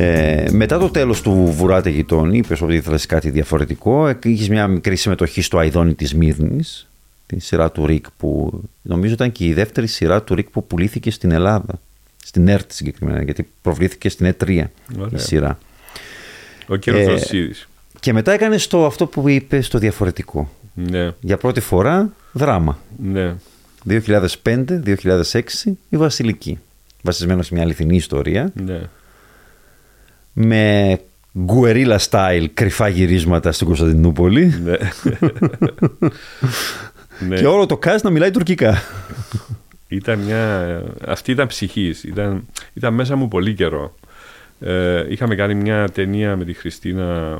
Ε, μετά το τέλος του Βουράτε Γειτόνι, είπες ότι ήθελες κάτι διαφορετικό. Είχες μια μικρή συμμετοχή στο Αϊδόνι της Μύρνης, τη σειρά του Ρικ, που νομίζω ήταν και η δεύτερη σειρά του Ρικ που πουλήθηκε στην Ελλάδα. Στην ΕΡΤ συγκεκριμένα, γιατί προβλήθηκε στην ΕΤΡΙΑ η σειρά. Ο κύριος ε, Και μετά έκανες το, αυτό που είπες στο διαφορετικό. Ναι. Για πρώτη φορά δράμα. Ναι. 2005-2006 η Βασιλική. Βασισμένο σε μια αληθινή ιστορία. Ναι. Με γκουερίλα style κρυφά γυρίσματα στην Κωνσταντινούπολη. Ναι. ναι. Και όλο το cast να μιλάει τουρκικά. Ήταν μια... Αυτή ήταν ψυχής. Ήταν... ήταν μέσα μου πολύ καιρό. Ε, είχαμε κάνει μια ταινία με τη Χριστίνα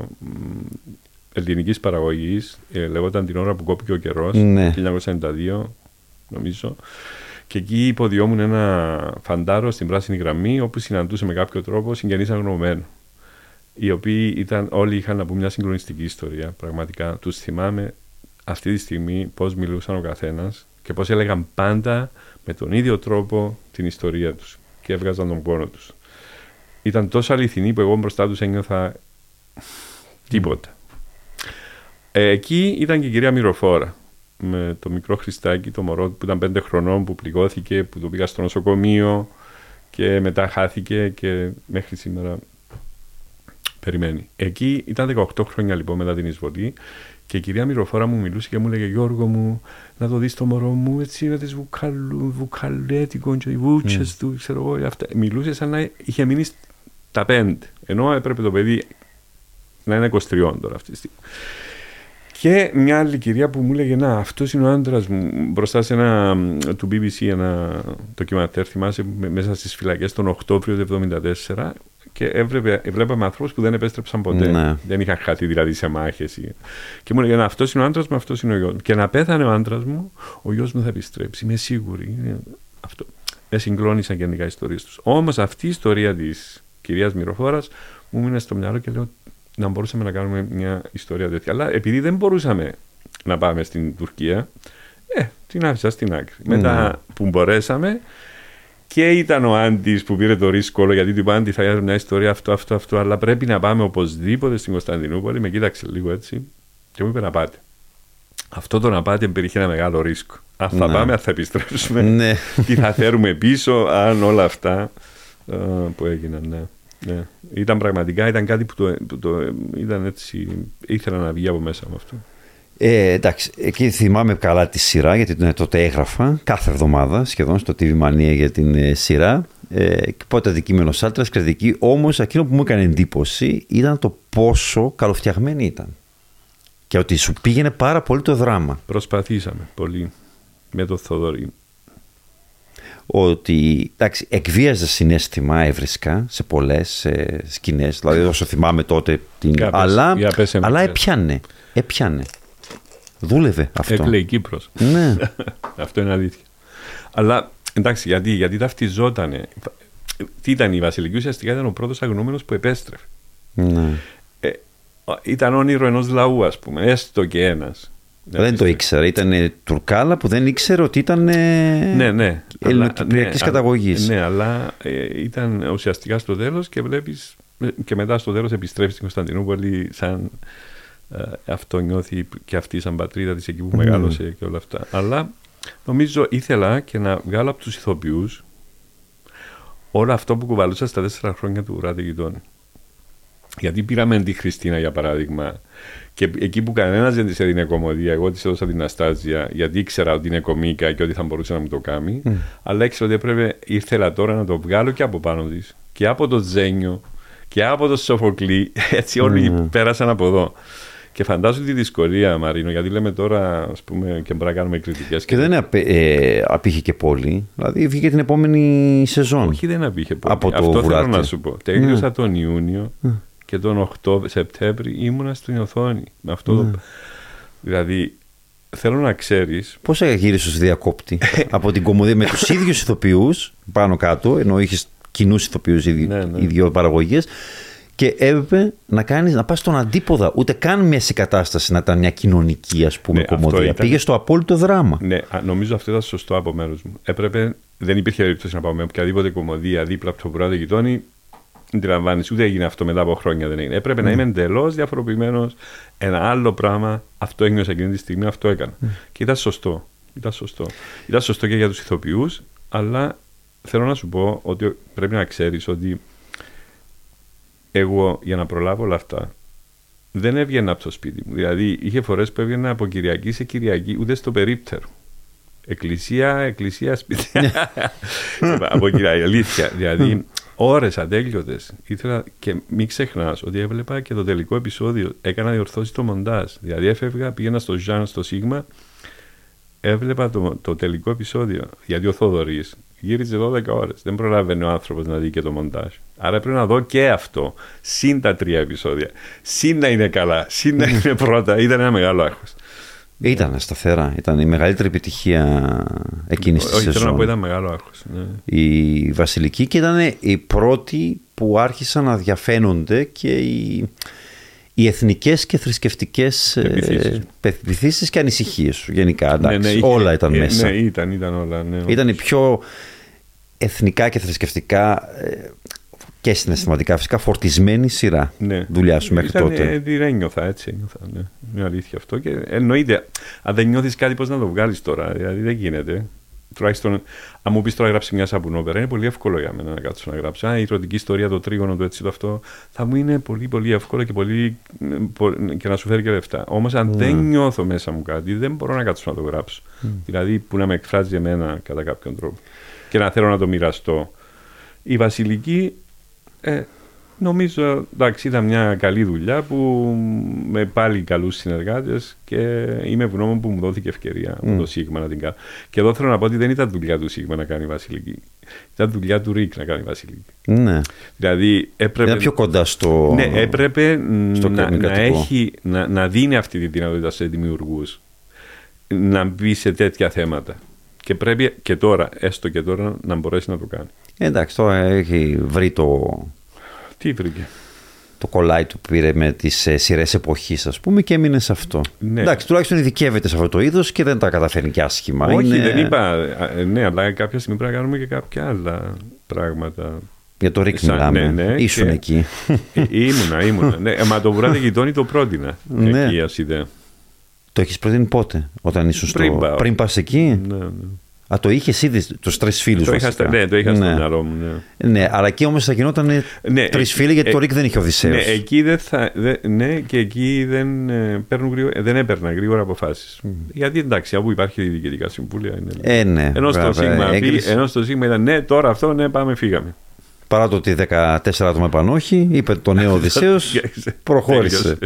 ελληνικής παραγωγής. Ε, λεγόταν την ώρα που κόπηκε ο καιρός. Ναι. 1992, νομίζω. Και εκεί υποδιόμουν ένα φαντάρο στην πράσινη γραμμή, όπου συναντούσε με κάποιο τρόπο συγγενείς αγνωμένου. Οι οποίοι ήταν, όλοι είχαν να πούμε μια συγκλονιστική ιστορία. Πραγματικά τους θυμάμαι αυτή τη στιγμή πώς μιλούσαν ο καθένας και πώς έλεγαν πάντα με τον ίδιο τρόπο την ιστορία τους και έβγαζαν τον πόνο τους. Ήταν τόσο αληθινή που εγώ μπροστά τους ένιωθα τίποτα. Ε, εκεί ήταν και η κυρία Μυροφόρα με το μικρό Χριστάκι, το μωρό που ήταν πέντε χρονών που πληγώθηκε, που το πήγα στο νοσοκομείο και μετά χάθηκε και μέχρι σήμερα περιμένει. Εκεί ήταν 18 χρόνια λοιπόν μετά την εισβολή και η κυρία Μυροφόρα μου μιλούσε και μου έλεγε Γιώργο μου να το δεις το μωρό μου έτσι με τις βουκαλού, βουκαλέτικο και οι βούτσες mm. του ξέρω εγώ αυτά. Μιλούσε σαν να είχε μείνει τα πέντε ενώ έπρεπε το παιδί να είναι 23 τώρα αυτή τη στιγμή. Και μια άλλη κυρία που μου έλεγε Να, αυτός είναι ο άντρας μου. Μπροστά σε ένα του BBC ένα ντοκιματέρ, θυμάσαι, μέσα στις φυλακές τον Οκτώβριο του 1974. Και έβλεπε, βλέπαμε ανθρώπους που δεν επέστρεψαν ποτέ. Ναι. Δεν είχαν χαθεί δηλαδή σε μάχες. Και μου έλεγε Αυτός είναι ο άντρας μου, αυτός είναι ο γιος μου. Και να πέθανε ο άντρας μου, ο γιος μου θα επιστρέψει. Είμαι σίγουρη. Αυτό. Με συγκλώνησαν γενικά οι ιστορίες τους. Όμως αυτή η ιστορία της κυρίας Μυροφόρας μου μείνε στο μυαλό και λέω να μπορούσαμε να κάνουμε μια ιστορία τέτοια. Αλλά επειδή δεν μπορούσαμε να πάμε στην Τουρκία, ε, την άφησα στην άκρη. Mm. Μετά που μπορέσαμε, και ήταν ο Άντι που πήρε το ρίσκο γιατί του είπα Άντι θα γίνει μια ιστορία αυτό, αυτό, αυτό, αλλά πρέπει να πάμε οπωσδήποτε στην Κωνσταντινούπολη. Με κοίταξε λίγο έτσι και μου είπε να πάτε. Αυτό το να πάτε περιείχε ένα μεγάλο ρίσκο. Αν θα ναι. πάμε, αν θα επιστρέψουμε, ναι. τι θα φέρουμε πίσω, αν όλα αυτά uh, που έγιναν. Ναι. Ναι. Ήταν πραγματικά ήταν κάτι που το, που το ήταν έτσι, ήθελα να βγει από μέσα με αυτό. Ε, εντάξει, εκεί θυμάμαι καλά τη σειρά γιατί τότε έγραφα κάθε εβδομάδα σχεδόν στο TV Mania για την ε, σειρά. Ε, και πότε αντικείμενο άλτρα, κριτική. Όμως εκείνο που μου έκανε εντύπωση ήταν το πόσο καλοφτιαγμένη ήταν. Και ότι σου πήγαινε πάρα πολύ το δράμα. Προσπαθήσαμε πολύ με τον Θοδωρή ότι εντάξει, εκβίαζε συνέστημα έβρισκα σε πολλές ε, σκηνές. Δηλαδή, όσο θυμάμαι τότε. Την... Για αλλά πες, για αλλά έπιανε. Έπιανε. Δούλευε αυτό. Έκλαιε η Κύπρος. Ναι. αυτό είναι αλήθεια. Αλλά εντάξει, γιατί, γιατί ταυτιζότανε. Τι ήταν η Βασιλική, ουσιαστικά ήταν ο πρώτος αγνώμενο που επέστρεφε. Ναι. Ε, ήταν όνειρο ενός λαού, ας πούμε, έστω και ένας. Δεν το ήξερα. Ήταν Τουρκάλα που δεν ήξερε ότι ήταν ναι, ναι, ελληνοκυπριακή ναι, καταγωγής. Ναι, αλλά ε, ήταν ουσιαστικά στο τέλος και βλέπεις και μετά στο τέλος επιστρέφει στην Κωνσταντινούπολη σαν ε, αυτό νιώθει και αυτή σαν πατρίδα της εκεί που μεγάλωσε και όλα αυτά. Αλλά νομίζω ήθελα και να βγάλω από τους ηθοποιούς όλο αυτό που κουβαλούσα στα τέσσερα χρόνια του Ράτε Γειτόνι. Γιατί πήραμε τη Χριστίνα για παράδειγμα και εκεί που κανένας δεν της έδινε κομμωδία, εγώ της έδωσα την Αστάζια γιατί ήξερα ότι είναι κομίκα και ότι θα μπορούσε να μου το κάνει. Mm. Αλλά ήξερα ότι έπρεπε, ήθελα τώρα να το βγάλω και από πάνω της και από το Ζένιο και από το Σοφοκλή. Έτσι όλοι mm. πέρασαν από εδώ. Και φαντάζομαι τη δυσκολία, Μαρίνο, γιατί λέμε τώρα ας πούμε, και πρέπει να κάνουμε κριτικές. Και, και δεν απε, ε, απήχε και πολύ. Δηλαδή βγήκε την επόμενη σεζόν. Όχι, δεν απήχε πολύ. Από το Αυτό βουράτι. θέλω να σου πω. Τέλειωσα ναι. τον Ιούνιο και τον 8 Σεπτέμβρη ήμουνα στην οθόνη. Με αυτό το... Δηλαδή, θέλω να ξέρει. Πώ γύρισες ω διακόπτη; Από την κομμωδία με τους ίδιους ηθοποιούς πάνω κάτω, ενώ είχες κοινούς ηθοποιούς, ναι, ναι. οι δύο παραγωγές. Και έπρεπε να, κάνεις, να πας στον αντίποδα. Ούτε καν μέση κατάσταση να ήταν μια κοινωνική ας πούμε, Ναι, κομμωδία. αυτό ήταν- Πήγες στο απόλυτο δράμα. Ναι, α, νομίζω αυτό ήταν σωστό από μέρο μου. Έπρεπε, δεν υπήρχε περίπτωση να πάω με οποιαδήποτε κομμωδία δίπλα από το βουράδο γειτόνι. Αντιλαμβάνει, ούτε έγινε αυτό μετά από χρόνια δεν έγινε. Έπρεπε να είμαι εντελώς διαφοροποιημένος. Ένα άλλο πράγμα, αυτό ένιωσα εκείνη τη στιγμή, αυτό έκανα. Και ήταν σωστό. Ήταν σωστό. Ήταν σωστό και για τους ηθοποιούς, αλλά θέλω να σου πω ότι πρέπει να ξέρεις ότι εγώ για να προλάβω όλα αυτά δεν έβγαινα από το σπίτι μου. Δηλαδή είχε φορές που έβγαινα από Κυριακή σε Κυριακή, ούτε στο περίπτερο. Εκκλησία, εκκλησία, σπίτι. από Κυριακή, αλήθεια. Δηλαδή ώρες ατέλειωτες. Ήθελα και μην ξεχνάς ότι έβλεπα και το τελικό επεισόδιο. Έκανα διορθώσεις το μοντάζ. Δηλαδή έφευγα, πήγαινα στο Ζαν, στο Σίγμα, έβλεπα το, το τελικό επεισόδιο. Γιατί ο Θόδωρη γύριζε 12 ώρες. Δεν προλάβαινε ο άνθρωπος να δει και το μοντάζ. Άρα πρέπει να δω και αυτό. Συν τα τρία επεισόδια. Συν να είναι καλά. Συν να είναι πρώτα. Ήταν ένα μεγάλο άγχος. Ήταν σταθερά. Ήταν η μεγαλύτερη επιτυχία εκείνης της σεζόν. Όχι, θέλω να πω ήταν μεγάλο άγχος. Ναι. Η Βασιλική και ήταν η πρώτη που άρχισαν να διαφαίνονται και οι, οι εθνικές και θρησκευτικές πεπιθήσεις ε, και ανησυχίες σου γενικά. Ναι, εντάξει, ναι, όλα ήταν ναι, μέσα. Ναι, ήταν, ήταν όλα. Ναι, ήταν η πιο εθνικά και θρησκευτικά ε, και συναισθηματικά φυσικά φορτισμένη σειρά ναι. δουλειά σου μέχρι Ήταν, τότε. Ε, δεν ένιωθα έτσι. Ένιωθα, ναι. Είναι αλήθεια αυτό. Και εννοείται, αν δεν νιώθεις κάτι, πώς να το βγάλεις τώρα. Δηλαδή δεν γίνεται. Τουλάχιστον, αν μου πεις τώρα γράψει μια σαπουνόπερα, είναι πολύ εύκολο για μένα να κάτσω να γράψω. Α, η ερωτική ιστορία, το τρίγωνο, το έτσι, το αυτό, θα μου είναι πολύ, πολύ εύκολο και, πολύ, και να σου φέρει και λεφτά. Όμως, αν mm. δεν νιώθω μέσα μου κάτι, δεν μπορώ να κάτσω να το γράψω. Mm. Δηλαδή, που να με εκφράζει εμένα κατά κάποιον τρόπο και να θέλω να το μοιραστώ. Η Βασιλική ε, νομίζω εντάξει ήταν μια καλή δουλειά που με πάλι καλούς συνεργάτες και είμαι ευγνώμων που μου δόθηκε ευκαιρία mm. το Σίγμα να την κάνω. Και εδώ θέλω να πω ότι δεν ήταν δουλειά του Σίγμα να κάνει Βασιλική. Ήταν δουλειά του Ρίκ να κάνει Βασιλική. Ναι. Δηλαδή έπρεπε... Ήταν πιο κοντά στο Ναι, έπρεπε στο να, να, έχει, να, να δίνει αυτή τη δυνατότητα σε δημιουργούς να μπει σε τέτοια θέματα. Και πρέπει και τώρα, έστω και τώρα, να μπορέσει να το κάνει. Εντάξει, τώρα έχει βρει το. Τι βρήκε; Το κολλάι του που πήρε με τις ε, σειρές εποχής, ας πούμε, και έμεινε σε αυτό. Ναι. Εντάξει, τουλάχιστον ειδικεύεται σε αυτό το είδος και δεν τα καταφέρνει και άσχημα. Όχι, Είναι... δεν είπα. ε, Ναι, αλλά κάποια στιγμή πρέπει να κάνουμε και κάποια άλλα πράγματα. Για το Ρίκ Σαν- μιλάμε. ναι, ναι, Ήσουν και- εκεί. Ε, ήμουνα, ήμουνα. Ναι, ε, μα το βράδυ γειτόνι το πρότεινα. Ναι. Εκεί ως ιδέα. το έχεις προτείνει πότε, όταν ήσουν στο. Πριν πάω. Πριν πας εκεί; Ναι, ναι. Α, το είχες ήδη τους τρεις φίλους. Το είχα, στα- ναι, το είχα στο μυαλό μου. Ναι. Ναι, αλλά εκεί όμως θα γινόταν Ναι, τρεις ε, φίλοι γιατί ε, το Ρίκ δεν είχε Οδυσσέους. Ναι, εκεί δεν θα, δε- ναι, και εκεί δεν, ε, παίρνουν γρήγορα, δεν έπαιρνα γρήγορα αποφάσεις. Γιατί εντάξει, όπου υπάρχει η διοικητικά συμβούλια είναι. Ε, ναι. ενώ, στο βέβαια, Σίγμα, έγκριση. πήγε- ενώ στο Σίγμα ήταν ναι, τώρα αυτό, ναι, πάμε, φύγαμε. Παρά το ότι 14 άτομα είπαν όχι, είπε το νέο Οδυσσέος, προχώρησε.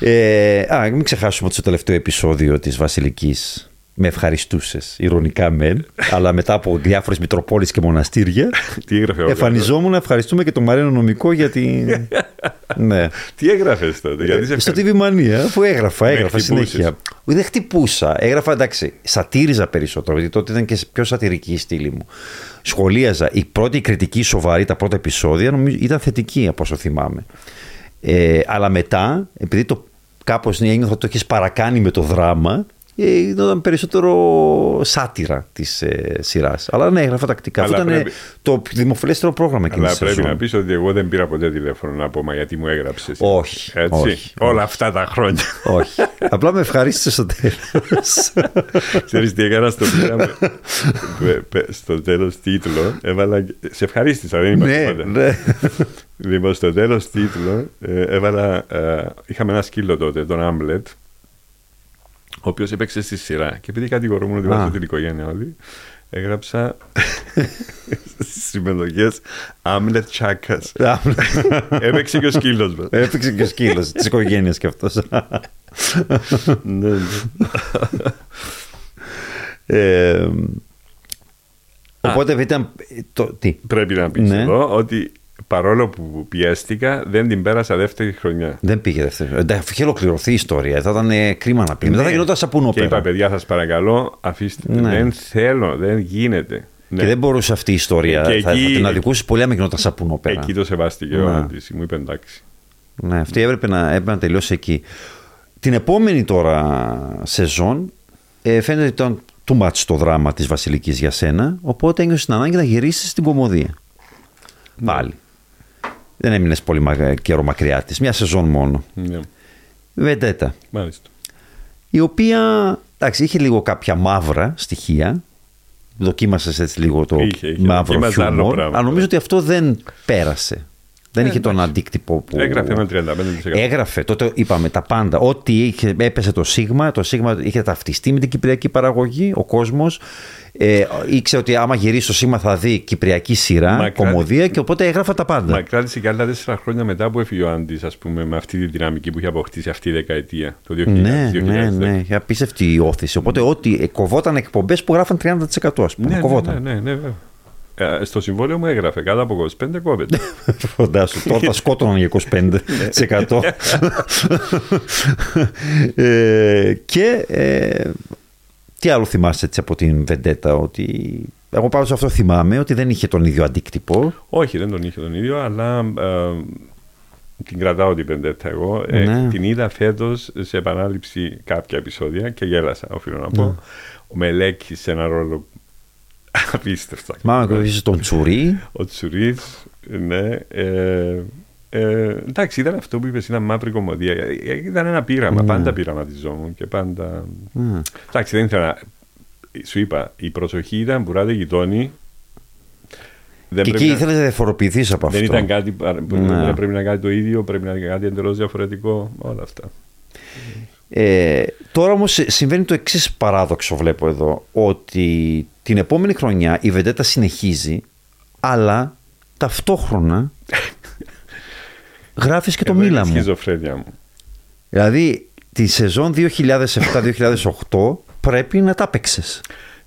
Ε, α, μην ξεχάσουμε ότι στο τελευταίο επεισόδιο της Βασιλικής με ευχαριστούσες, ηρωνικά μεν, αλλά μετά από διάφορες Μητροπόλεις και μοναστήρια, Τι έγραφε ο εμφανιζόμουν να ευχαριστούμε και τον Μαρένο Νομικό για την. ναι. Τι έγραφες τότε, γιατί σε Στο TV Mania που έγραφα, έγραφα χτυπούσες. συνέχεια. Δεν χτυπούσα. Έγραφα εντάξει, σατήριζα περισσότερο, γιατί τότε ήταν και πιο σατυρική η στήλη μου. Σχολίαζα. Η πρώτη κριτική σοβαρή, τα πρώτα επεισόδια, νομίζω ήταν θετική από όσο θυμάμαι. Ε, αλλά μετά, επειδή το κάπως ένιωθα ότι το έχεις παρακάνει με το δράμα, ε, ήταν περισσότερο σάτυρα της ε, σειράς. Αλλά ναι, έγραφα τακτικά. Αυτό Αλλά ήταν πρέπει- το δημοφιλέστερο πρόγραμμα εκείνης Αλλά της πρέπει σεζόν. να πεις ότι εγώ δεν πήρα ποτέ τηλέφωνο να πω μα γιατί μου έγραψες. Όχι, Έτσι, όχι, όλα αυτά τα χρόνια. Όχι. Απλά με ευχαρίστησε στο τέλος. Ξέρεις τι έκανα στο πήραμε. στο τέλος τίτλο έβαλα. Σε ευχαρίστησα, δεν είπα ναι, τίποτα. ναι. Λοιπόν, στο τέλος τίτλο ε, έβαλα. ε, είχαμε ένα σκύλο τότε, τον Άμπλετ, ο οποίος έπαιξε στη σειρά. Και επειδή κατηγορούμουν ότι Α. βάζω την οικογένεια όλη, έγραψα στις συμμετοχές Άμπλετ Τσάκα. έπαιξε και ο σκύλος μας. Έπαιξε και ο σκύλος της οικογένειας κι αυτός. ναι, ναι. ε, οπότε ήταν. Το, τι; Πρέπει να πεις Ναι. εδώ ότι παρόλο που πιέστηκα, δεν την πέρασα δεύτερη χρονιά. Δεν πήγε δεύτερη. Εντάξει, είχε ολοκληρωθεί η ιστορία. Θα ήταν ε, κρίμα να πει. Μετά θα Ναι. γινόταν Και είπα, σαπουνόπερα. παιδιά, σας παρακαλώ, αφήστε. την. Ναι. Δεν θέλω, δεν γίνεται. Ναι. Και δεν μπορούσε αυτή η ιστορία. Και θα, εκεί- θα την αδικούσε πολύ αν γινόταν σαπουνόπερα. Εκεί το σεβάστηκε ο Ναι. άντρης, μου είπε εντάξει. Ναι, αυτή έπρεπε να, έπρεπε να τελειώσει εκεί. Την επόμενη τώρα σεζόν ε, φαίνεται ότι ήταν too much το δράμα της Βασιλικής για σένα, οπότε ένιωσες την ανάγκη να γυρίσεις στην κομμωδία. Πάλι. Δεν έμεινε πολύ μα- καιρό μακριά της. Μια σεζόν μόνο. Ναι, Βεντέτα. μάλιστα. Η οποία εντάξει, είχε λίγο κάποια μαύρα στοιχεία. Δοκίμασες έτσι λίγο το Είχε, είχε. μαύρο Δοκίμαζε άλλο χιούμορ. πράγμα. Αλλά νομίζω ότι αυτό δεν πέρασε. Δεν Ε, είχε τον εντάξει. αντίκτυπο που. Έγραφε ένα 35%. Έγραφε, τότε είπαμε τα πάντα. Ό,τι είχε, έπεσε το Σίγμα, το Σίγμα είχε ταυτιστεί με την κυπριακή παραγωγή, ο κόσμος. Ε, ήξερε ότι άμα γυρίσει το Σίγμα θα δει κυπριακή σειρά, Μα κομμωδία και οπότε έγραφε τα πάντα. Μα κράτησε και άλλα τέσσερα χρόνια μετά που έφυγε ο Άντι, ας πούμε, με αυτή τη δυναμική που είχε αποκτήσει αυτή η δεκαετία, το 2000. Ναι, 2010. ναι, ναι. Είχε απίστευτη η όθηση. Οπότε ό,τι ε, κοβόταν εκπομπές που γράφαν 30% ας πούμε. Ναι, ναι, κοβόταν. ναι, ναι, ναι, βέβαια. Ε, στο συμβόλαιο μου έγραφε κάτω από 25 κόβεται. Φαντάσου, τώρα θα σκότωναν για 25%. ε, και ε, τι άλλο θυμάσαι έτσι από την Βεντέτα, ότι εγώ πάνω σε αυτό θυμάμαι ότι δεν είχε τον ίδιο αντίκτυπο; Όχι, δεν τον είχε τον ίδιο, αλλά ε, την κρατάω την πεντέτα εγώ. Ε, Ναι. την είδα φέτος σε επανάληψη κάποια επεισόδια και γέλασα, οφείλω να πω. Ναι. Ο Μελέκης σε ένα ρόλο απίστευτο. Μάμα ακολουθήσει τον Τσουρί. Ο Τσουρί, ναι. Ε, ε, εντάξει, ήταν αυτό που είπες, ήταν μαύρη κομμωδία. Ε, Ήταν ένα πείραμα. Ναι. Πάντα πειραματιζόμουν και πάντα. Mm. Εντάξει, δεν ήθελα. να- Σου είπα, η προσοχή ήταν που ράτε γειτόνι. Δεν Και πρέπει εκεί να- ήθελες να διαφοροποιηθείς από δεν αυτό. ήταν κάτι παρα- που Ναι. δεν πρέπει να κάνει το ίδιο, πρέπει να κάνει κάτι εντελώς διαφορετικό. Όλα αυτά. Ε, τώρα όμως συμβαίνει το εξής παράδοξο βλέπω εδώ ότι την επόμενη χρονιά η Βεντέτα συνεχίζει αλλά ταυτόχρονα γράφεις και το Εδώ είναι μίλα η μου. σχιζοφρένεια μου. Δηλαδή τη σεζόν 2007-2008 πρέπει να τα παίξες.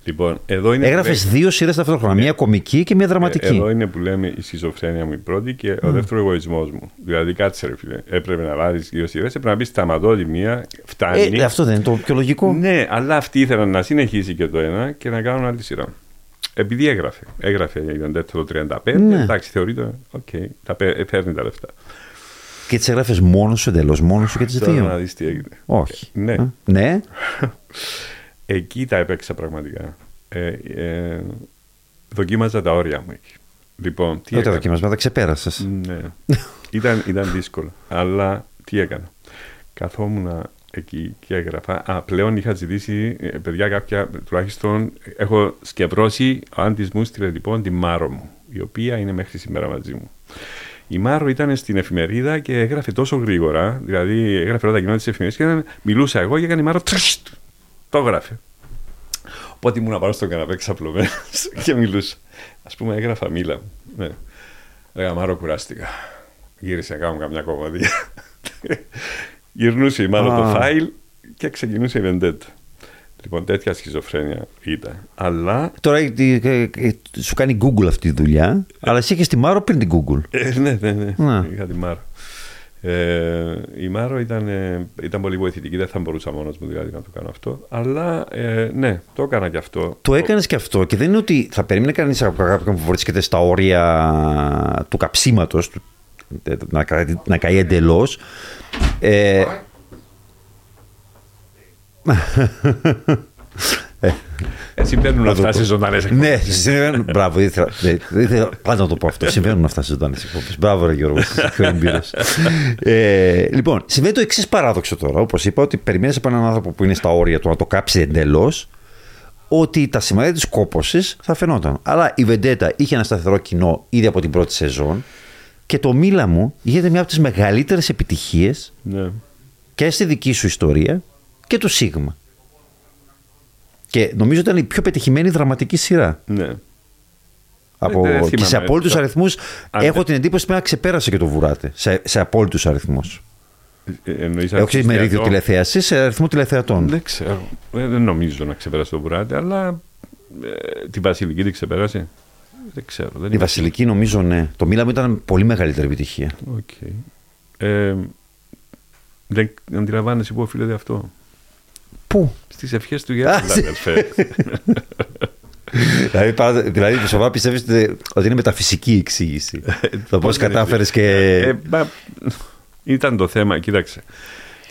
Λοιπόν, εδώ είναι. Έγραφες δύο σειρές ταυτόχρονα, μία κομική και μία δραματική. Ε, Εδώ είναι που λέμε η σχιζοφρένεια μου η πρώτη και ο δεύτερο εγωισμός μου. Δηλαδή, κάτσε ρε φίλε. Έπρεπε να βάλεις δύο σειρές, έπρεπε να πει σταματώ τη μία, φτάνει. Ε, αυτό δεν είναι το πιο λογικό. Ναι, αλλά αυτοί ήθελαν να συνεχίσει και το ένα και να κάνουν άλλη σειρά. Επειδή έγραφε. Έγραφε η Βεντέτα το 35. Ναι. Εντάξει, θεωρείται. Οκ, τα παί- παίρνει τα λεφτά. Και τις έγραφες μόνος σου εντελώς, μόνος σου και τις Τώρα να δύο. δεις τι έγινε. Όχι. Ναι. Ε, ναι. Εκεί τα έπαιξα πραγματικά. Ε, ε, δοκίμαζα τα όρια μου εκεί. Λοιπόν, τι Τότε έκανα; δοκιμασμένα ξεπέρασες. Ναι. ήταν, ήταν δύσκολο. Αλλά τι έκανα; Καθόμουν εκεί και έγραφα. Α, πλέον είχα ζητήσει, ε, παιδιά, κάποια, τουλάχιστον έχω σκευρώσει ο άντις μου στη λοιπόν τη Μάρο μου, η οποία είναι μέχρι σήμερα μαζί μου. Η Μάρο ήταν στην εφημερίδα και έγραφε τόσο γρήγορα, δηλαδή έγραφε όλα τα κοινότητα της εφημερίδας και ήταν- μιλούσα εγώ και έκανε η Μάρο τρίστ, το έγραφε. Οπότε ήμουν πάνω στον καναπέ ξαπλωμένος και μιλούσα. Α πούμε, έγραφα μίλα μου. Ναι. Λέγα Μάρο, κουράστηκα. Γύρισε να κάνω καμιά κομμωδία. Γυρνούσε η Μάρο Α. το φάιλ και ξεκινούσε η βεντέτα. Λοιπόν, τέτοια σχιζοφρένεια ήταν. Αλλά. Τώρα ε, ε, ε, σου κάνει Google αυτή τη δουλειά, αλλά εσύ είχες τη Μάρο πριν την Google. Ε, ναι, ναι, ναι. Να. Είχα τη Μάρο. Ε, η Μάρο ήταν, ε, ήταν πολύ βοηθητική, δεν θα μπορούσα μόνος μου δηλαδή να το κάνω αυτό. Αλλά ε, ναι, το έκανα και αυτό. Το έκανες και αυτό και δεν είναι ότι θα περίμενε κανείς από κάποιον που βρίσκεται στα όρια του καψίματος, να, καεί- να καεί εντελώς. Ε, Ε, συμβαίνουν το αυτά πω. σε ζωντανές ναι, συμβαίνουν. Μπράβο, ήθελα, ναι, ήθελα πάντα να το πω αυτό. Συμβαίνουν αυτά στι ζωντανές εκπομπές. Μπράβο, ρε Γιώργο, είσαι πιο εμπειρό. ε, λοιπόν, συμβαίνει το εξής παράδοξο τώρα. Όπως είπα, ότι περιμένεις από έναν άνθρωπο που είναι στα όρια του να το κάψει εντελώς, ότι τα σημάδια της κόποση θα φαινόταν. Αλλά η Βεντέτα είχε ένα σταθερό κοινό ήδη από την πρώτη σεζόν και το Μίλα μου γίνεται μια από τις μεγαλύτερες επιτυχίες Ναι. και στη δική σου ιστορία και του Σίγμα. Και νομίζω ήταν η πιο πετυχημένη δραματική σειρά. ναι. Από, δεν και θυμάμαι. σε απόλυτους Το- αριθμούς Αν- έχω την εντύπωση ότι ξεπέρασε και το Βουράτε. Σε, σε απόλυτους αριθμούς. Ε, εννοείς Όχι αρχιστιακό. μερίδιο τηλεθέασης, σε αριθμό τηλεθεατών. Δεν ξέρω. Ε, δεν νομίζω να ξεπεράσει το Βουράτε, αλλά ε, τη Βασιλική την ξεπέρασε. Δεν ξέρω. Δεν Η είμαι Βασιλική νομίζω ναι. Το Μίλα μου ήταν πολύ μεγαλύτερη επιτυχία. σίγουρος. Οκ. Ε, δεν αντιλαμβάνεσαι πού οφείλεται αυτό. Πού; Στις ευχές του Γέροντα, Α, αδελφέ. δηλαδή, πάρα- δηλαδή σοβαρά πιστεύεις ότι είναι μεταφυσική η εξήγηση. το πώς Πώς δεν κατάφερες είναι. και. Ε, μα, ήταν το θέμα, κοίταξε.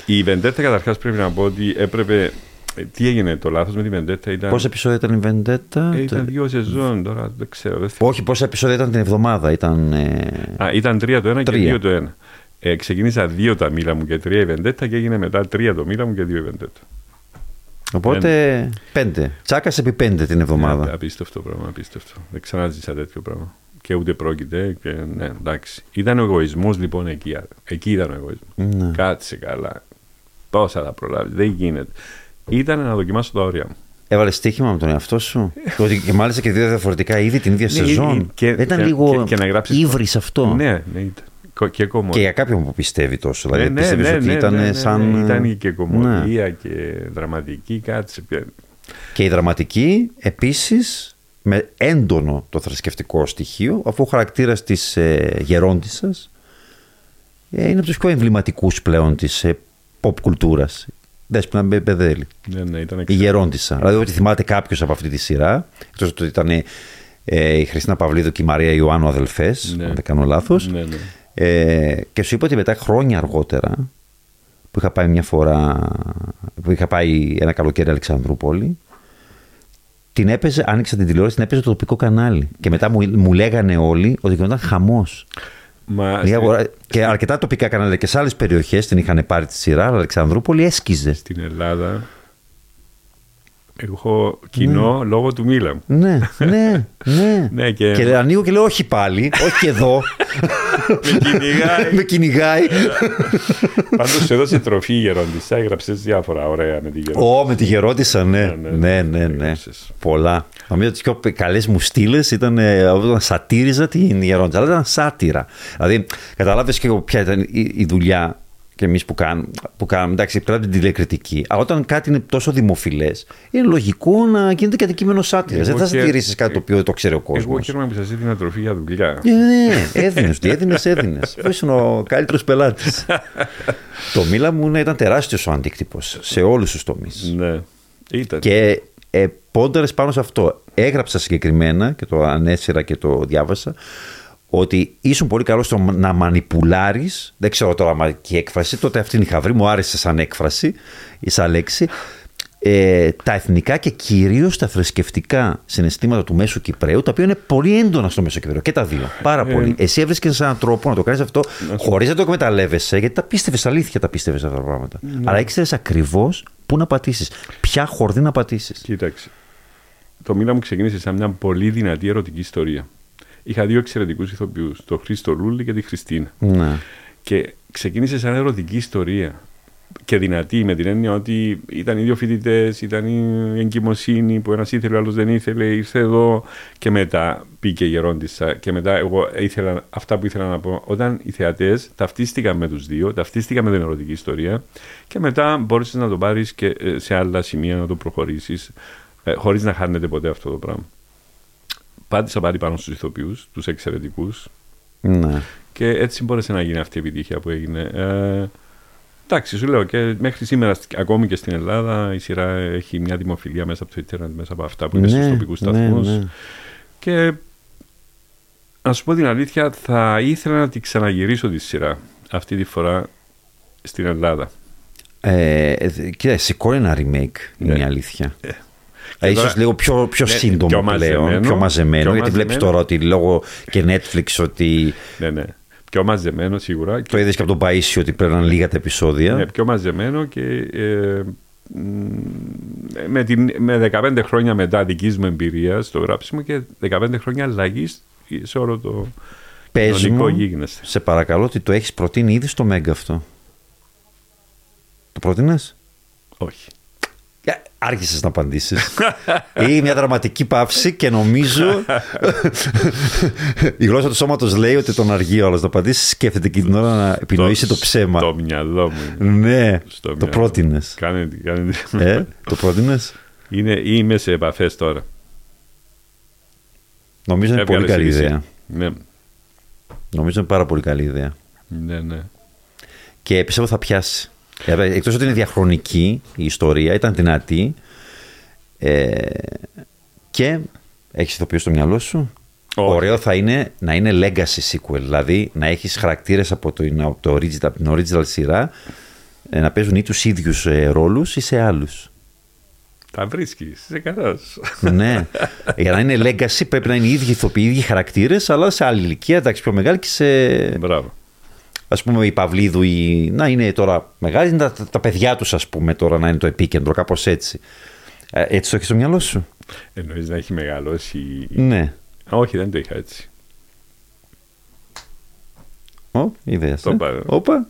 Η Βεντέτα καταρχάς πρέπει να πω ότι έπρεπε. Ε, τι έγινε το λάθος με τη Βεντέτα ήταν. Πόσα επεισόδια ήταν η Βεντέτα; Ε, ήταν δύο σεζόν τώρα, δεν ξέρω. Δεν Όχι, πόσα επεισόδια ήταν την εβδομάδα. Ήταν, ε... Α, ήταν τρία το ένα τρία. και δύο το ένα. Ε, ξεκίνησα δύο τα μίλα μου και τρία η Βεντέτα και έγινε μετά τρία το μίλα μου και δύο η Βεντέτα. Οπότε Εν... πέντε. Τσάκας επί πέντε την εβδομάδα. Ναι, απίστευτο πράγμα, απίστευτο. Δεν ξανάζησα τέτοιο πράγμα. Και ούτε πρόκειται. Και, ναι, εντάξει. Ήταν ο εγωισμός λοιπόν εκεί. Εκεί ήταν ο εγωισμός. Ναι. Κάτσε καλά. Πόσα θα προλάβεις. Δεν γίνεται. Ήταν να δοκιμάσω τα όρια μου. Έβαλε στοίχημα με τον εαυτό σου; ότι και μάλιστα και δύο διαφορετικά είδη την ίδια ναι, σεζόν. Και, ήταν και, λίγο και, και ύβρις αυτό. Ναι, ναι, ήταν. Και, και για κάποιον που πιστεύει τόσο. Δηλαδή, ναι, πιστεύεις ναι, ότι ναι, ήταν ναι, σαν. Ήταν και κομμωδία και δραματική, κάτι. Και η δραματική επίσης με έντονο το θρησκευτικό στοιχείο, αφού ο χαρακτήρας της ε, γερόντισσας ε, είναι από τους πιο εμβληματικούς πλέον της ε, pop κουλτούρας. Δέσποινα Μπεδέλη. Ναι, ναι, ήταν η γερόντισσα. Δηλαδή, ότι θυμάται κάποιος από αυτή τη σειρά, εκτός ότι ήταν ε, η Χριστίνα Παυλίδου και η Μαρία Ιωάννου αδελφές, ναι. αν δεν κάνω λάθος. Ναι, ναι. Ε, και σου είπα ότι μετά χρόνια αργότερα, που είχα πάει μια φορά, που είχα πάει ένα καλοκαίρι Αλεξανδρούπολη, την έπαιζε, άνοιξα την τηλεόραση, την έπαιζε το τοπικό κανάλι. Και μετά μου, μου λέγανε όλοι ότι γινόταν χαμός. Μα... Και αρκετά τοπικά κανάλια και σε άλλες περιοχές την είχαν πάρει τη σειρά, αλλά Αλεξανδρούπολη έσκιζε. Στην Ελλάδα έχω κοινό ναι. λόγω του Μίλαμ. Ναι, ναι, ναι. ναι και... και ανοίγω και λέω όχι πάλι, όχι και εδώ. με κυνηγάει. με κυνηγάει. Πάντως σου έδωσε τροφή η γερόντισσα, έγραψες διάφορα ωραία με τη γερόντισσα. Ω, με τη γερόντισσα, ναι. Ναι, ναι, ναι. ναι, ναι. Πολλά. Νομίζω ότι οι πιο καλές μου στήλες ήταν ε, όταν σατήριζα την γερόντισσα, αλλά ήταν σάτυρα. Δηλαδή, κατάλαβε και ποια ήταν η δουλειά και εμείς που, κάνουμε, που κάνουμε, εντάξει, πέρα την τηλεκριτική. Αλλά όταν κάτι είναι τόσο δημοφιλές, είναι λογικό να γίνεται και αντικείμενο σάτυρας. Δεν θα στηρίσει κάτι το οποίο δεν το ξέρει ο κόσμος. Εγώ χαίρομαι που σας έδινα τροφή για δουλειά. Ναι, ναι, έδινες, έδινες, έδινες. Αυτό ήσουν ο καλύτερος πελάτης. το μίλα μου ναι, ήταν τεράστιος ο αντίκτυπος σε όλους τους τομείς. Ναι, ήταν. Και ε, πόνταρες πάνω σε αυτό. Έγραψα συγκεκριμένα και το ανέσυρα και το διάβασα ότι ήσουν πολύ καλό στο να μανιπουλάρεις. Δεν ξέρω τώρα και έκφραση, τότε αυτήν είχα βρει, μου άρεσε σαν έκφραση ή σαν λέξη. Ε, τα εθνικά και κυρίως τα θρησκευτικά συναισθήματα του Μέσου Κυπραίου, τα οποία είναι πολύ έντονα στο Μέσο Κυπραίο. Και τα δύο. Πάρα ε, πολύ. Εσύ έβρισκες έναν τρόπο να το κάνεις αυτό χωρίς να το εκμεταλλεύεσαι, γιατί τα πίστευες, αλήθεια τα πίστευες αυτά τα πράγματα. Ναι. Αλλά ήξερες ακριβώς πού να πατήσεις, ποια χορδή να πατήσεις. Κοίταξε. Το μήνα μου ξεκίνησε σαν μια πολύ δυνατή ερωτική ιστορία είχα δύο εξαιρετικούς ηθοποιούς, τον Χρήστο Λούλη και τη Χριστίνα. Ναι. Και ξεκίνησε σαν ερωτική ιστορία. Και δυνατή με την έννοια ότι ήταν οι δύο φοιτητές, ήταν η εγκυμοσύνη που ένας ήθελε, ο άλλος δεν ήθελε, ήρθε εδώ και μετά πήγε γερόντισα. Και μετά εγώ ήθελα αυτά που ήθελα να πω. Όταν οι θεατές ταυτίστηκαν με τους δύο, ταυτίστηκαν με την ερωτική ιστορία και μετά μπόρεσες να το πάρεις και ε, σε άλλα σημεία να το προχωρήσεις ε, χωρίς να χάνεται ποτέ αυτό το πράγμα πάτησα πάλι πάνω στους ηθοποιούς, τους εξαιρετικούς. Ναι. Και έτσι μπόρεσε να γίνει αυτή η επιτυχία που έγινε. Ε, εντάξει, σου λέω και μέχρι σήμερα, ακόμη και στην Ελλάδα, η σειρά έχει μια δημοφιλία μέσα από το Ιντερνετ, μέσα από αυτά που είναι ναι, στου τοπικού σταθμούς. Ναι, ναι. Και να σου πω την αλήθεια, θα ήθελα να την ξαναγυρίσω τη σειρά αυτή τη φορά στην Ελλάδα. Ε, κοίτα, σηκώνει ένα remake, είναι η ναι. αλήθεια. Ε, ε, ίσως λίγο πιο, πιο ναι, σύντομο πιο πλέον, μαζεμένο, πιο μαζεμένο, πιο γιατί βλέπεις τώρα ότι λόγω και Netflix ότι... Ναι, ναι. Πιο μαζεμένο σίγουρα. Το είδες και από τον Παΐσιο ότι πρέπει να είναι λίγα τα επεισόδια. Ναι, πιο μαζεμένο και ε, με, την, με 15 χρόνια μετά δικής μου εμπειρίας στο γράψιμο και 15 χρόνια αλλαγής σε όλο το Πες μου, γίγνεσθε. σε παρακαλώ, ότι το έχεις προτείνει ήδη στο Μέγκα αυτό. Το πρότεινε; Όχι. Άρχισες να απαντήσεις. ή μια δραματική παύση και νομίζω. η γλώσσα του σώματος λέει ότι τον αργεί όλο να απαντήσεις. Σκέφτεται και την ώρα να επινοήσει το ψέμα. Το μυαλό μου. Ναι, το πρότεινες. Κάνε, κάνε... Ε, το πρότεινες; Είναι, είμαι σε επαφές τώρα. Νομίζω είναι πολύ καλή ιδέα. Ναι. Νομίζω είναι πάρα πολύ καλή ιδέα. Ναι, ναι. Και πιστεύω θα πιάσει. Ε, Εκτός ότι είναι διαχρονική η ιστορία, ήταν δυνατή. Ε, και έχεις ηθοποιεί στο μυαλό σου. Oh. Ωραίο θα είναι να είναι legacy sequel, δηλαδή να έχεις χαρακτήρες από, το, από, το original, την original σειρά ε, να παίζουν ή τους ίδιους ε, ρόλους ή σε άλλους. Τα βρίσκεις, είσαι καλός. ναι. Για να είναι legacy πρέπει να είναι οι ίδιοι ηθοποιοί, οι ίδιοι χαρακτήρες, αλλά σε άλλη ηλικία, εντάξει, πιο μεγάλη και σε. Μπράβο. Α πούμε, η Παυλίδου, η... να είναι τώρα μεγάλη, είναι τα, τα παιδιά τους, ας πούμε, τώρα να είναι το επίκεντρο, κάπως έτσι. Ε, έτσι το έχεις στο μυαλό σου; Εννοείς να έχει μεγαλώσει. Ναι. Όχι, δεν το είχα έτσι. Ω, ιδέας. Το ε. πάρε. Όπα.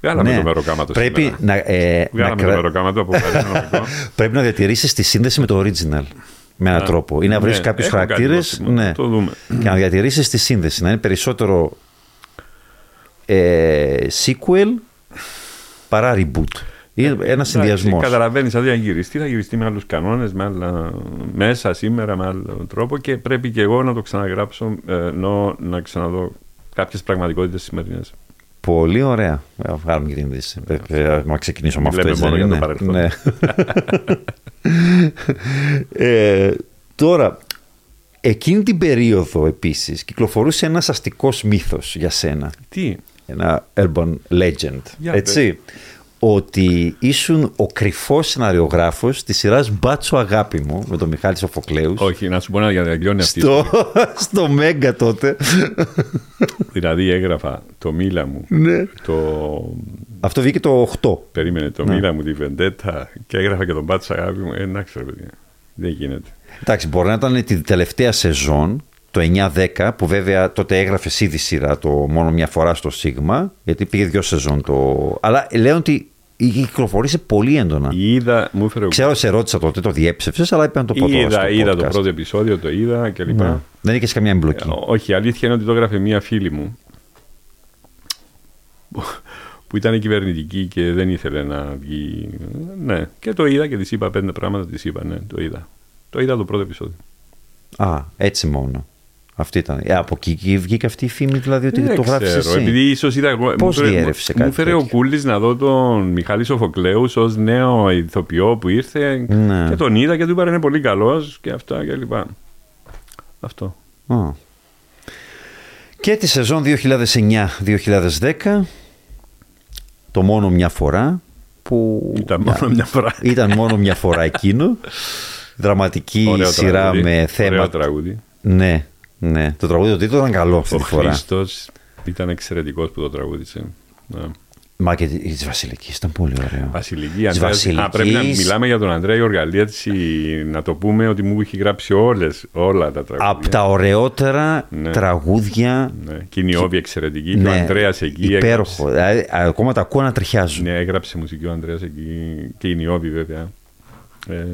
Βγάλαμε Ναι. το μεροκάματο Πρέπει σήμερα. να, ε, να, Βγάλαμε το κρα- μεροκάματο από παρελθόν. πρέπει να διατηρήσεις τη σύνδεση με το original. Με έναν Α, τρόπο. Ή να βρεις ναι, κάποιους έχω κάτι χαρακτήρες. πρόθυμο, Ναι. το δούμε. Και να διατηρήσεις τη σύνδεση. Να είναι περισσότερο ε, sequel παρά reboot. Ή ένα συνδυασμός. Καταλαβαίνεις, δηλαδή αν γυριστεί, θα γυριστεί με άλλους κανόνες, με άλλα μέσα σήμερα, με άλλο τρόπο και πρέπει και εγώ να το ξαναγράψω, ε, ενώ να ξαναδώ κάποιες πραγματικότητες σημερινέ. Πολύ ωραία. Ε, Βγάλουμε και την είδηση. Ε, ε, Να ξεκινήσω με Μην αυτό. λέμε έτσι μόνο δεν για είναι; το παρελθόν. Ναι. ε, τώρα, εκείνη την περίοδο επίσης κυκλοφορούσε ένας αστικός μύθος για σένα. Τι, Ένα urban legend. Για έτσι. Ότι ήσουν ο κρυφός σεναριογράφος της σειράς Μπάτσο Αγάπη μου με τον Μιχάλη Σοφοκλέους. όχι, να σου πω να για να τελειώνει αυτή. η Στο, στο Μέγκα τότε. Δηλαδή έγραφα το μίλα μου, ναι. το. Αυτό βγήκε το 8. Περίμενε το Ναι. μίλα μου, τη Βεντέτα και έγραφα και τον Μπάτσο αγάπη μου. Ε, εντάξει, ρε παιδιά. Δεν γίνεται. Εντάξει, μπορεί να ήταν την τελευταία σεζόν, το 9-10, που βέβαια τότε έγραφε ήδη σειρά το μόνο μια φορά στο Σίγμα, γιατί πήγε δύο σεζόν το. Αλλά λέω ότι κυκλοφορήσε πολύ έντονα. Είδα, μου έφερε ο Ξέρω, σε ρώτησα τότε, το διέψευσες, αλλά είπα να το πω τώρα. Είδα, στο είδα το podcast. πρώτο επεισόδιο, το είδα κλπ. Ναι. Δεν είχες καμιά εμπλοκή. Ε, όχι, η αλήθεια είναι ότι το έγραφε μία φίλη μου που ήταν κυβερνητική και δεν ήθελε να βγει. Ναι, και το είδα και της είπα πέντε πράγματα, της είπα, ναι, το είδα. Το είδα το πρώτο επεισόδιο. Α, έτσι μόνο. Αυτή ήταν. Ε, από εκεί βγήκε αυτή η φήμη, δηλαδή ότι δεν το γράφεις ξέρω, εσύ. επειδή ίσως είδα. εγώ- Πώς μου φέρε- διέρευσε Μου κάτι φέρε ο τέτοιο; Κούλης να δω τον Μιχάλη Σοφοκλέους ως νέο ηθοποιό που ήρθε Ναι. και τον είδα και του είπα είναι πολύ καλός και αυτά και λοιπά. Αυτό. Α. Και τη σεζόν 2009-2010, το μόνο μια φορά που Ήταν μόνο μια φορά. ήταν μόνο μια φορά εκείνο. Δραματική Ωραίο σειρά τραγούδι. με Ωραίο θέμα. τραγούδι. Ναι, ναι. Το τραγούδι του τίτλου ήταν καλό αυτή Ο τη φορά. Χρήστο ήταν εξαιρετικός που το τραγούδισε. Ναι. Μα και τη Βασιλικής ήταν πολύ ωραίο. Βασιλική, Της Ανδρέας. Βασιλικής. Α, πρέπει να μιλάμε για τον Ανδρέα Γιοργαλίτσι, να το πούμε ότι μου έχει γράψει όλες, όλα τα τραγούδια. Από τα ωραιότερα Ναι. τραγούδια. Ναι. Και η Νιώβη εξαιρετική. Και ο Ναι, Ανδρέας εκεί υπέροχο. Δηλαδή, ακόμα τα ακούω να τριχιάζουν. Ναι, έγραψε μουσική ο Ανδρέας εκεί και η Νιώβη βέβαια. Ε,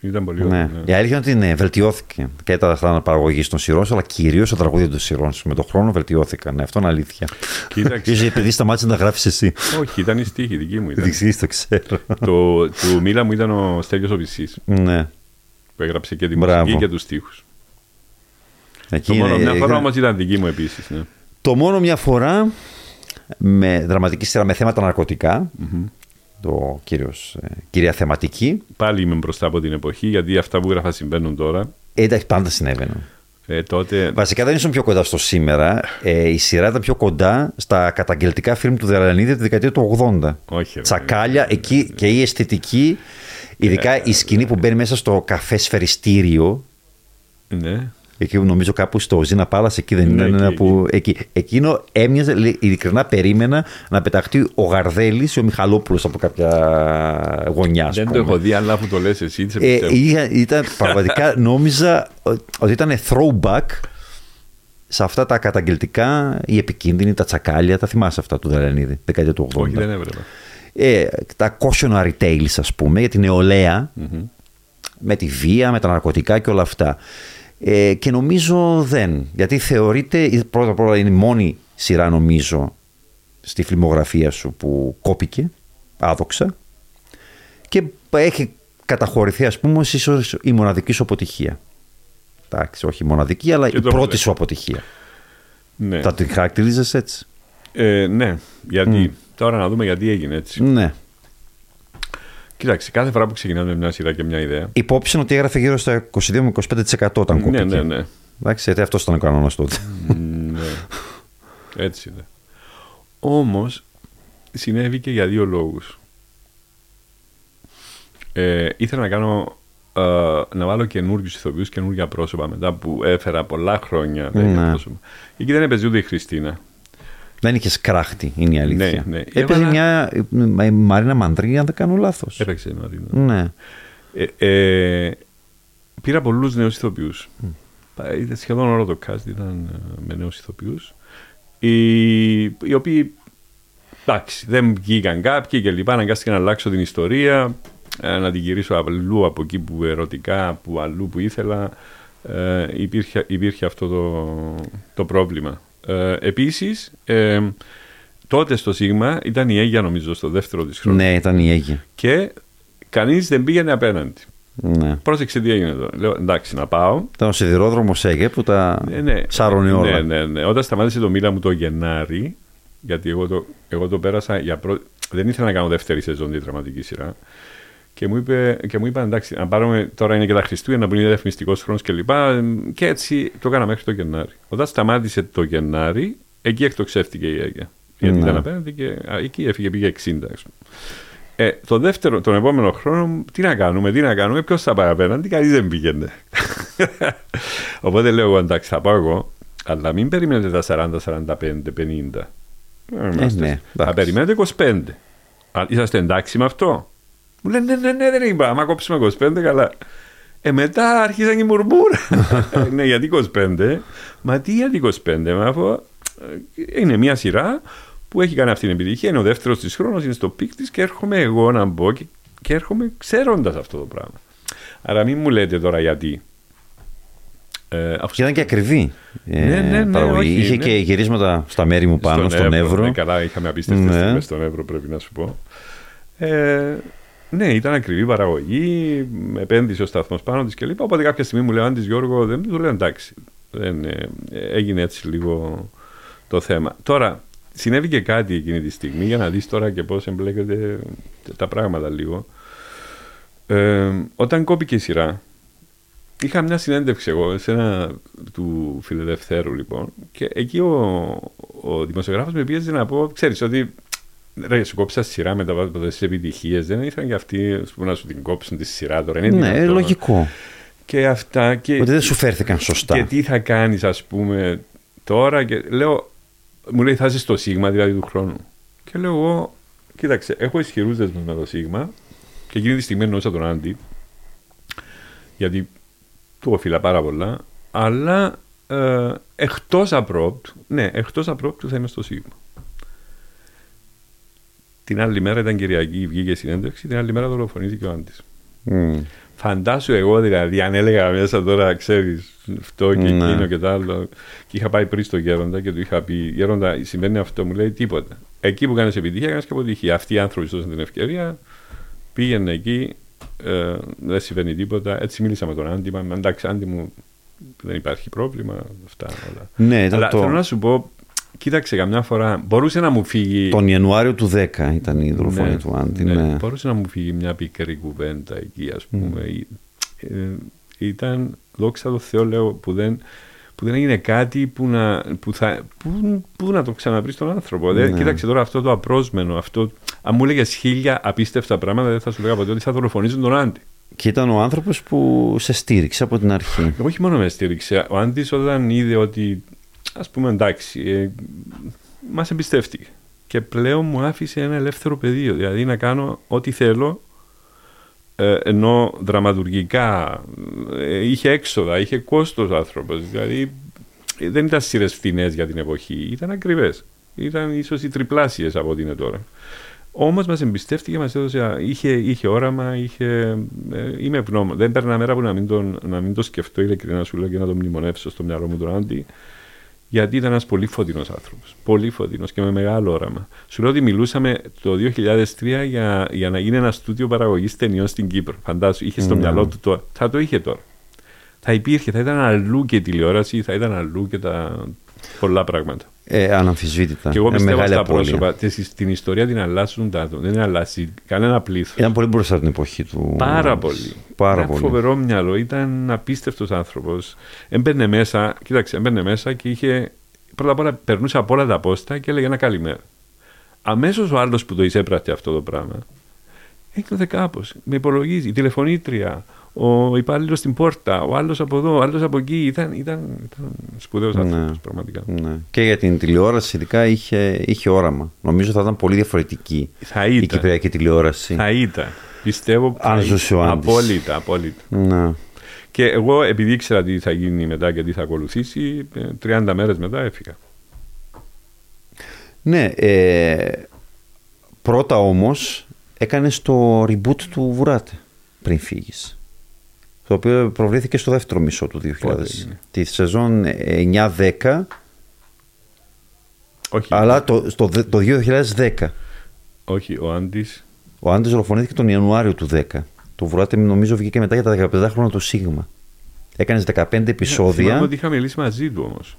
ήταν πολύ Ναι. ωραίο. Η Ναι. αλήθεια είναι ότι ναι, βελτιώθηκε και τα αυτά παραγωγή των σειρών, αλλά κυρίως τα τραγούδια των σειρών. Με τον χρόνο βελτιώθηκαν. Ναι, αυτό είναι αλήθεια. Κοίταξε. Ίσως επειδή σταμάτησε να τα γράφεις εσύ. Όχι, ήταν η στίχη δική μου. Ήταν. Δεξί, το ξέρω. το, του Μίλα μου ήταν ο Στέλιος Οβυσσής ναι. που έγραψε και τη Μπράβο. μουσική και τους στίχους. Εκεί Το μόνο, είναι- μια φορά όμως ήταν δική μου επίσης. Ναι. Το μόνο μια φορά με δραματική σειρά με θέματα ναρκωτικά. Το κυρίως, ε, κυρία θεματική. Πάλι είμαι μπροστά από την εποχή γιατί αυτά που γράφα συμβαίνουν τώρα. Ε, εντάξει, πάντα συνέβαιναν. Ε, τότε Βασικά δεν ήσουν πιο κοντά στο σήμερα. Ε, η σειρά ήταν πιο κοντά στα καταγγελτικά φιλμ του Δερανίδη τη δεκαετία του 80. Όχι, ρε. Τσακάλια, εκεί και η αισθητική, ειδικά η σκηνή που μπαίνει μέσα στο καφέ σφαιριστήριο. Ναι. Εκεί που νομίζω κάπου στο Ζήνα Πάλας, εκεί δεν Ναι, είναι. εκεί, ένα εκεί. που, εκεί. Εκείνο έμοιαζε, λέει, ειλικρινά περίμενα να πεταχτεί ο Γαρδέλης ή ο Μιχαλόπουλος από κάποια γωνιά. ας Δεν το πούμε. έχω δει, αλλά αφού το λες εσύ, σε Ε, πιστεύω. είχα- ήταν πραγματικά, νόμιζα ο- ότι ήταν throwback σε αυτά τα καταγγελτικά, οι επικίνδυνοι, τα τσακάλια, τα θυμάσαι αυτά του Δελανίδη, δεκαετία του 80. Όχι, δεν έβλεπα. ε, τα cautionary tales, ας πούμε, για την νεολαία, με τη βία, με τα ναρκωτικά και όλα αυτά. Ε, και νομίζω δεν, γιατί θεωρείται, πρώτα απ' όλα είναι η μόνη σειρά νομίζω στη φιλμογραφία σου που κόπηκε, άδοξα, και έχει καταχωρηθεί ας πούμε ως ίσως η μοναδική σου αποτυχία. Εντάξει, όχι η μοναδική, αλλά Και η το πρώτη βλέπω. σου αποτυχία. Ναι. Θα την χαρακτηρίζεσαι έτσι; Ε, ναι, γιατί. Τώρα να δούμε γιατί έγινε έτσι. Ναι. Κοίταξε, κάθε φορά που ξεκινάμε μια σειρά και μια ιδέα. Υπόψη είναι ότι έγραφε γύρω στα 22 με 25% όταν Ναι, κόπηκε. ναι, ναι. Εντάξει, γιατί αυτός ήταν ο κανόνας τότε. ναι. Έτσι είναι. Όμως συνέβη και για δύο λόγους. Ε, ήθελα να κάνω ε, να βάλω καινούριους ηθοποιούς, καινούργια πρόσωπα μετά που έφερα πολλά χρόνια τέτοια Ναι. πρόσωπα. Εκεί δεν έπαιζε ούτε η Χριστίνα. Δεν είχες κράχτη, είναι η αλήθεια. Ναι, ναι. Έπαιζε Έβαλα- μια η Μαρίνα Μαντρή, αν δεν κάνω λάθος. Έπαιξε η Μαρίνα. Ναι. Ε, ε, πήρα πολλούς νέους ηθοποιούς. Ήταν σχεδόν όλο το cast ήταν ε, με νέους ηθοποιούς. Οι, οι οποίοι εντάξει, δεν βγήκαν κάποιοι και λοιπά. Αναγκάστηκα να αλλάξω την ιστορία, ε, να την γυρίσω αλλού από εκεί που ερωτικά, που αλλού που ήθελα. Ε, υπήρχε, υπήρχε αυτό το, το πρόβλημα. Ε, επίσης, ε, τότε στο Σίγμα ήταν η Αίγια νομίζω στο δεύτερο της χρόνου Ναι, ήταν η Αίγη. και κανείς δεν πήγαινε απέναντι. Ναι. Πρόσεξε τι έγινε εδώ. Λέω εντάξει να πάω. Ήταν ο σιδηρόδρομος Αίγε που τα Ναι, ναι. σάρωνε όλα. Ναι, ναι, ναι. Όταν σταμάτησε το μίλα μου το Γενάρη, γιατί εγώ το, εγώ το πέρασα για πρώτη. Δεν ήθελα να κάνω δεύτερη σεζόν τη δραματική σειρά. Και μου, είπε, και μου είπαν εντάξει, να πάρουμε τώρα είναι και τα Χριστούγεννα που είναι διαφημιστικός χρόνος κλπ. Και έτσι το έκανα μέχρι το Γενάρη. Όταν σταμάτησε το Γενάρη, εκεί εκτοξεύτηκε η Αίγια. Γιατί Ναι. ήταν απέναντι και α, εκεί έφυγε, πήγε 60. ας πούμε. Ε, το δεύτερο, τον επόμενο χρόνο, τι να κάνουμε, τι να κάνουμε, ποιος θα πάει απέναντι, κανείς δεν πήγαινε. Οπότε λέω εγώ εντάξει, θα πάω εγώ, αλλά μην περιμένετε τα 40, 45, 50. Ε, είμαστε- ναι, θα εντάξει. περιμένετε 25. Α, είσαστε εντάξει με αυτό; Μου λένε ναι, ναι, ναι, δεν είπα. Άμα κόψουμε 25, καλά. Ε, μετά άρχισε η μουρμούρα. ναι, γιατί 25. Μα τι γιατί 25, μα αφού ε, είναι μια σειρά που έχει κάνει αυτή την επιτυχία. Είναι ο δεύτερος της χρόνος, είναι στο peak της και έρχομαι εγώ να μπω και, και έρχομαι ξέροντας αυτό το πράγμα. Άρα μην μου λέτε τώρα γιατί. Ε, αφού Και ήταν και ακριβή. ε, Ναι, ναι, ναι, παραγωγή. όχι, Είχε ναι. και γυρίσματα στα μέρη μου πάνω, στον, Έβρο. Ναι, καλά, είχαμε απίστευτες Ναι. στιγμές στον Έβρο, πρέπει να σου πω. Ε, ναι, ήταν ακριβή παραγωγή, με επένδυσε ο σταθμός πάνω της κλπ. Οπότε κάποια στιγμή μου λέει: Αν Γιώργο, δεν του λέω εντάξει. Δεν, ε, έγινε έτσι λίγο το θέμα. Τώρα, συνέβη και κάτι εκείνη τη στιγμή για να δεις τώρα και πώς εμπλέκεται τα πράγματα λίγο. Ε, όταν κόπηκε η σειρά, είχα μια συνέντευξη εγώ σε ένα του Φιλελευθέρου λοιπόν και εκεί ο, ο δημοσιογράφος με πίεζε να πω, ξέρεις ότι Ρε, σου κόψα σειρά μετά από τις επιτυχίες. Δεν ήθελαν και αυτοί ας πούμε, να σου την κόψουν τη σειρά τώρα. Είναι Ναι, δυνατόν. λογικό. Και αυτά. Και, Ότι δεν σου φέρθηκαν σωστά. και τι θα κάνεις, ας πούμε, τώρα. Και λέω, μου λέει, θα είσαι στο Σίγμα δηλαδή του χρόνου. Και λέω εγώ, κοίταξε, έχω ισχυρούς δεσμούς με το Σίγμα και εκείνη τη στιγμή εννοούσα τον Άντι, γιατί του οφείλα πάρα πολλά, αλλά ε, εκτός απρόπτου, ναι, εκτός απρόπτου θα είμαι στο Σίγμα. Την άλλη μέρα ήταν Κυριακή, βγήκε η συνέντευξη, την άλλη μέρα δολοφονήθηκε ο Άντης. Μμ. Φαντάσου εγώ δηλαδή, αν έλεγα μέσα τώρα, ξέρεις, αυτό και Ναι. εκείνο και το άλλο. Και είχα πάει πριν στο Γέροντα και του είχα πει: Γέροντα, συμβαίνει αυτό, μου λέει τίποτα. Εκεί που κάνεις επιτυχία, κάνεις και αποτυχία. Αυτοί οι άνθρωποι σου δώσαν την ευκαιρία, πήγαινε εκεί, ε, δεν συμβαίνει τίποτα. Έτσι μίλησα με τον Άντι, είπαμε: Εντάξει, Άντι μου, δεν υπάρχει πρόβλημα. Αυτά όλα. Ναι, ήταν Αλλά το, θέλω να σου πω, κοίταξε, καμιά φορά μπορούσε να μου φύγει. τον Ιανουάριο του 10 ήταν η δολοφονία Ναι, του Άντι. ναι. Ναι. Μπορούσε να μου φύγει μια πικρή κουβέντα εκεί, ας πούμε. Ε, ήταν, δόξα τω Θεώ, λέω, που δεν, που δεν έγινε κάτι που να, που θα, που, που να το ξαναβρεις τον άνθρωπο. Δεν- Ναι. κοίταξε τώρα αυτό το απρόσμενο. Αυτό, αν μου έλεγες χίλια απίστευτα πράγματα, δεν θα σου λέγα ποτέ ότι θα δολοφονήσουν τον Άντι. Και ήταν ο άνθρωπος που σε στήριξε από την αρχή. Όχι μόνο με στήριξε. Ο Άντι όταν είδε ότι, ας πούμε, εντάξει, ε, μας εμπιστεύτηκε. Και πλέον μου άφησε ένα ελεύθερο πεδίο. Δηλαδή να κάνω ό,τι θέλω, ε, ενώ δραματουργικά ε, είχε έξοδα, είχε κόστος άνθρωπος. Δηλαδή ε, δεν ήταν σειρές φθηνές για την εποχή, ήταν ακριβές. Ήταν ίσως οι τριπλάσιες από ό,τι είναι τώρα. Όμως μας εμπιστεύτηκε, μας έδωσε. Είχε, είχε όραμα, είχε. Ε, είμαι ευγνώμων. Δεν παίρνα μέρα που να μην, τον, να μην το σκεφτώ ειλικρινά σου λέω και να τον μνημονεύσω στο μυαλό μου τον Άντι. Γιατί ήταν ένας πολύ φωτεινός άνθρωπος. Πολύ φωτεινός και με μεγάλο όραμα. Σου λέω ότι μιλούσαμε το 2003 για, για να γίνει ένα στούντιο παραγωγής ταινιών στην Κύπρο. Φαντάσου, είχε στο Ναι. μυαλό του το. Θα το είχε τώρα. Θα υπήρχε, θα ήταν αλλού και η τηλεόραση, θα ήταν αλλού και τα πολλά πράγματα. Ε, αναμφισβήτητα. Και εγώ Ε, πιστεύω μεγάλη στα απώλεια. πρόσωπα. Τις- Την ιστορία την αλλάσουν τα άτομα. Δεν αλλάσει κανένα πλήθος. Ήταν πολύ μπροστά την εποχή του. Πάρα πολύ. Πάρα Ήταν πολύ. φοβερό μυαλό. Ήταν απίστευτος άνθρωπος. Έμπαινε μέσα, κοίταξε, έμπαινε μέσα και είχε. Πρώτα απ' όλα περνούσε από όλα τα πόστα και έλεγε ένα καλημέρα. Αμέσως ο άλλος που το εισέπρατε αυτό το πράγμα έγινε κάπως. Με υπολογίζει. Η τηλεφωνήτρια, ο υπάλληλος στην πόρτα, ο άλλος από εδώ, ο άλλος από εκεί. Ήταν, ήταν, ήταν σπουδαίος Ναι. άνθρωπος, πραγματικά. Ναι. Και για την τηλεόραση, ειδικά είχε, είχε όραμα. Νομίζω θα ήταν πολύ διαφορετική Θα η ήταν. κυπριακή τηλεόραση. Θα ήταν. Πιστεύω που Αν θα ζούσε ο ήταν. Άντης. Απόλυτα, απόλυτα. Ναι. Και εγώ, επειδή ήξερα τι θα γίνει μετά και τι θα ακολουθήσει, ε, 30 μέρες μετά έφυγα. Ναι, ε, πρώτα όμως έκανες το reboot του Βουράτε πριν φύγεις. Το οποίο προβλήθηκε στο δεύτερο μισό του 2000. Πότε έγινε; Τη σεζόν 9-10, Όχι, αλλά το, στο, δε- το 2010. όχι ο Άντι. Ο Άντες δολοφονήθηκε τον Ιανουάριο του 10. Το Βουράτε νομίζω βγήκε μετά για τα 15 χρόνια του Σίγμα. Έκανες 15 επεισόδια, Θυμάμαι ότι είχα μιλήσει μαζί του όμως.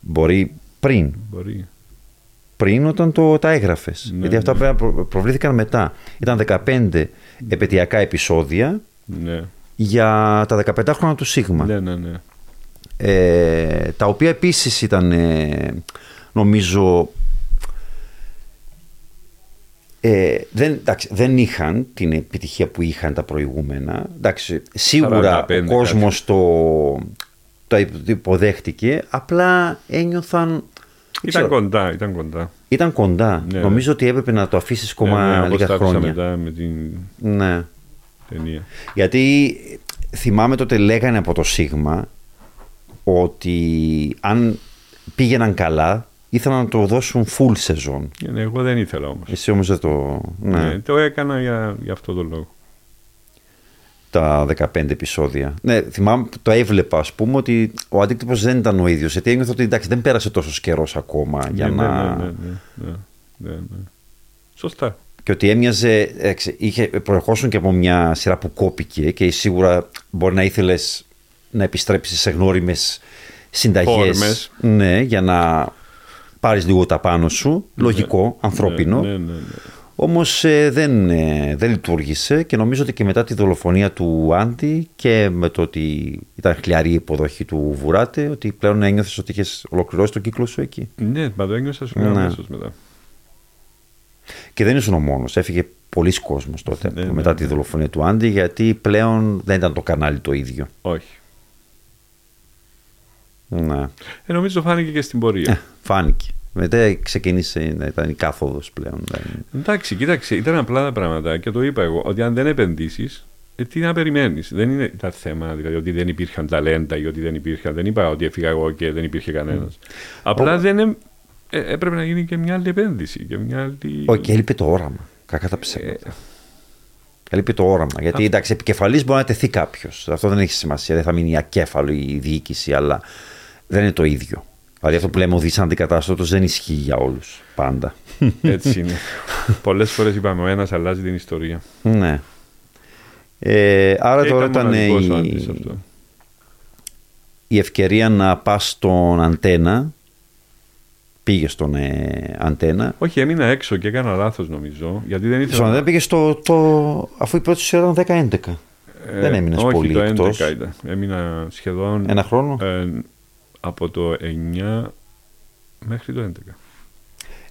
μπορεί πριν, Μπορεί. πριν όταν το, τα έγραφες. Ναι, Γιατί αυτά ναι. πρέπει να προ- προβλήθηκαν μετά. Ήταν 15 επαιτειακά επεισόδια Ναι, για τα 15 χρόνια του Σίγμα. ναι, ναι. ναι. Ε, τα οποία επίσης ήταν ε, νομίζω ε, δεν, εντάξει, δεν είχαν την επιτυχία που είχαν τα προηγούμενα. Εντάξει, σίγουρα 45 ο κόσμος το, το υποδέχτηκε, απλά ένιωθαν... δεν Ήταν ξέρω, κοντά, ήταν κοντά. ήταν κοντά. Ναι, νομίζω ότι έπρεπε να το αφήσεις ακόμα Ναι, ναι, όπως λίγα τα άφησα χρόνια. μετά με την Ναι. Ταινία. Γιατί θυμάμαι τότε λέγανε από το Σίγμα ότι αν πήγαιναν καλά ήθελαν να το δώσουν full σεζόν. Ε, ναι, εγώ δεν ήθελα όμως. Εσύ όμως δεν το... Ναι, Ναι, το έκανα για, για αυτό τον λόγο. τα 15 επεισόδια. Ναι, θυμάμαι που το έβλεπα ας πούμε ότι ο αντίκτυπος δεν ήταν ο ίδιος. Γιατί ένιωθα ότι εντάξει δεν πέρασε τόσο καιρός ακόμα για ναι, να... ναι, ναι, ναι, ναι, ναι, ναι. Σωστά. Και ότι έμοιαζε, έξε, είχε προερχόσουν και από μια σειρά που κόπηκε και σίγουρα μπορεί να ήθελες να επιστρέψεις σε γνώριμες συνταγές. Φόρμες. Ναι, για να πάρεις λίγο τα πάνω σου. Λογικό, ανθρώπινο. Ναι, ναι, ναι, ναι. Όμως ε, δεν, ε, δεν λειτουργήσε και νομίζω ότι και μετά τη δολοφονία του Άντι και με το ότι ήταν χλιαρή η υποδοχή του Βουράτε ότι πλέον ένιωθες ότι είχες ολοκληρώσει τον κύκλο σου εκεί. Ναι, μα το ένιωσα σου Ναι. αμέσως μετά. Και δεν ήσουν ο μόνος, έφυγε πολλοί κόσμος τότε Ναι, ναι, μετά ναι. τη δολοφονία του Άντι γιατί πλέον δεν ήταν το κανάλι το ίδιο. Όχι. Ναι. Ε, νομίζω φάνηκε και στην πορεία. Ε, φάνηκε. Μετά ξεκίνησε να ήταν η κάθοδος πλέον. δεν- Εντάξει, κοίταξε, ήταν απλά τα πράγματα και το είπα εγώ ότι αν δεν επενδύσεις, ε, τι να περιμένεις. Δεν είναι τα θέμα δηλαδή ότι δεν υπήρχαν ταλέντα ή ότι δεν υπήρχαν. Δεν είπα ότι έφυγα εγώ και δεν υπήρχε κανένας. Απλά Ο- δεν ε, ε, έπρεπε να γίνει και μια άλλη επένδυση. Και μια άλλη... Όχι, και έλειπε το όραμα. Κακά τα Ε, ψέματα. Έλειπε το όραμα. Γιατί εντάξει, επικεφαλής μπορεί να τεθεί κάποιος. Αυτό δεν έχει σημασία. Δεν θα μείνει ακέφαλο η διοίκηση, αλλά δεν είναι το ίδιο. Δηλαδή αυτό που λέμε ο δις αντικατάστατος δεν ισχύει για όλους. Πάντα. Έτσι είναι. Πολλές φορές είπαμε ο ένας αλλάζει την ιστορία. ναι. Ε, άρα Και τώρα ήταν ήταν μοναδικός ο η, Άντης αυτό. η ευκαιρία να πας στον αντένα. Πήγε στον ε, αντένα. Όχι, έμεινα έξω και έκανα λάθος νομίζω. Γιατί δεν Στον ήθελα. αντένα πήγε στο, το, αφού η πρώτη σου ήταν 10-11. Ε, δεν έμεινες όχι, πολύ το 11 εκτός. ήταν. Έμεινα σχεδόν Ένα χρόνο. ε, από το 9 μέχρι το 11.